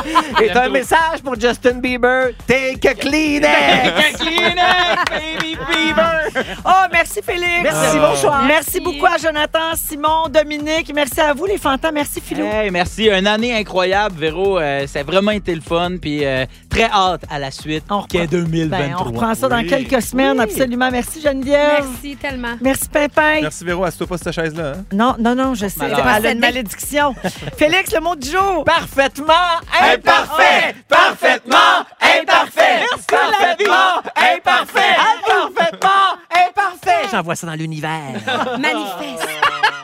Et t'as un message pour Justin Bieber. Take a Kleenex. Kleenex, baby fever. Oh, merci Félix. Merci, bonsoir. Merci beaucoup à Jonathan, Simon, Dominique. Merci à vous, les fantas. Merci, Philou. Hey, merci. Une année incroyable, Véro. Euh, ça a vraiment été le fun. Puis euh, très hâte à la suite. On reprend- 2023. Ben, on reprend ça dans quelques semaines, Oui. absolument. Merci, Geneviève. Merci tellement. Merci, Pimpin. Merci, Véro. Assieds-toi pas sur cette chaise-là. hein? Non, non, non, je sais. A une malédiction. [LAUGHS] Félix, le mot du jour. Parfaitement Imparfait, parfaitement imparfait. Parfaitement imparfait. Parfaitement imparfait. J'envoie ça dans l'univers. [LAUGHS] Manifeste. [LAUGHS]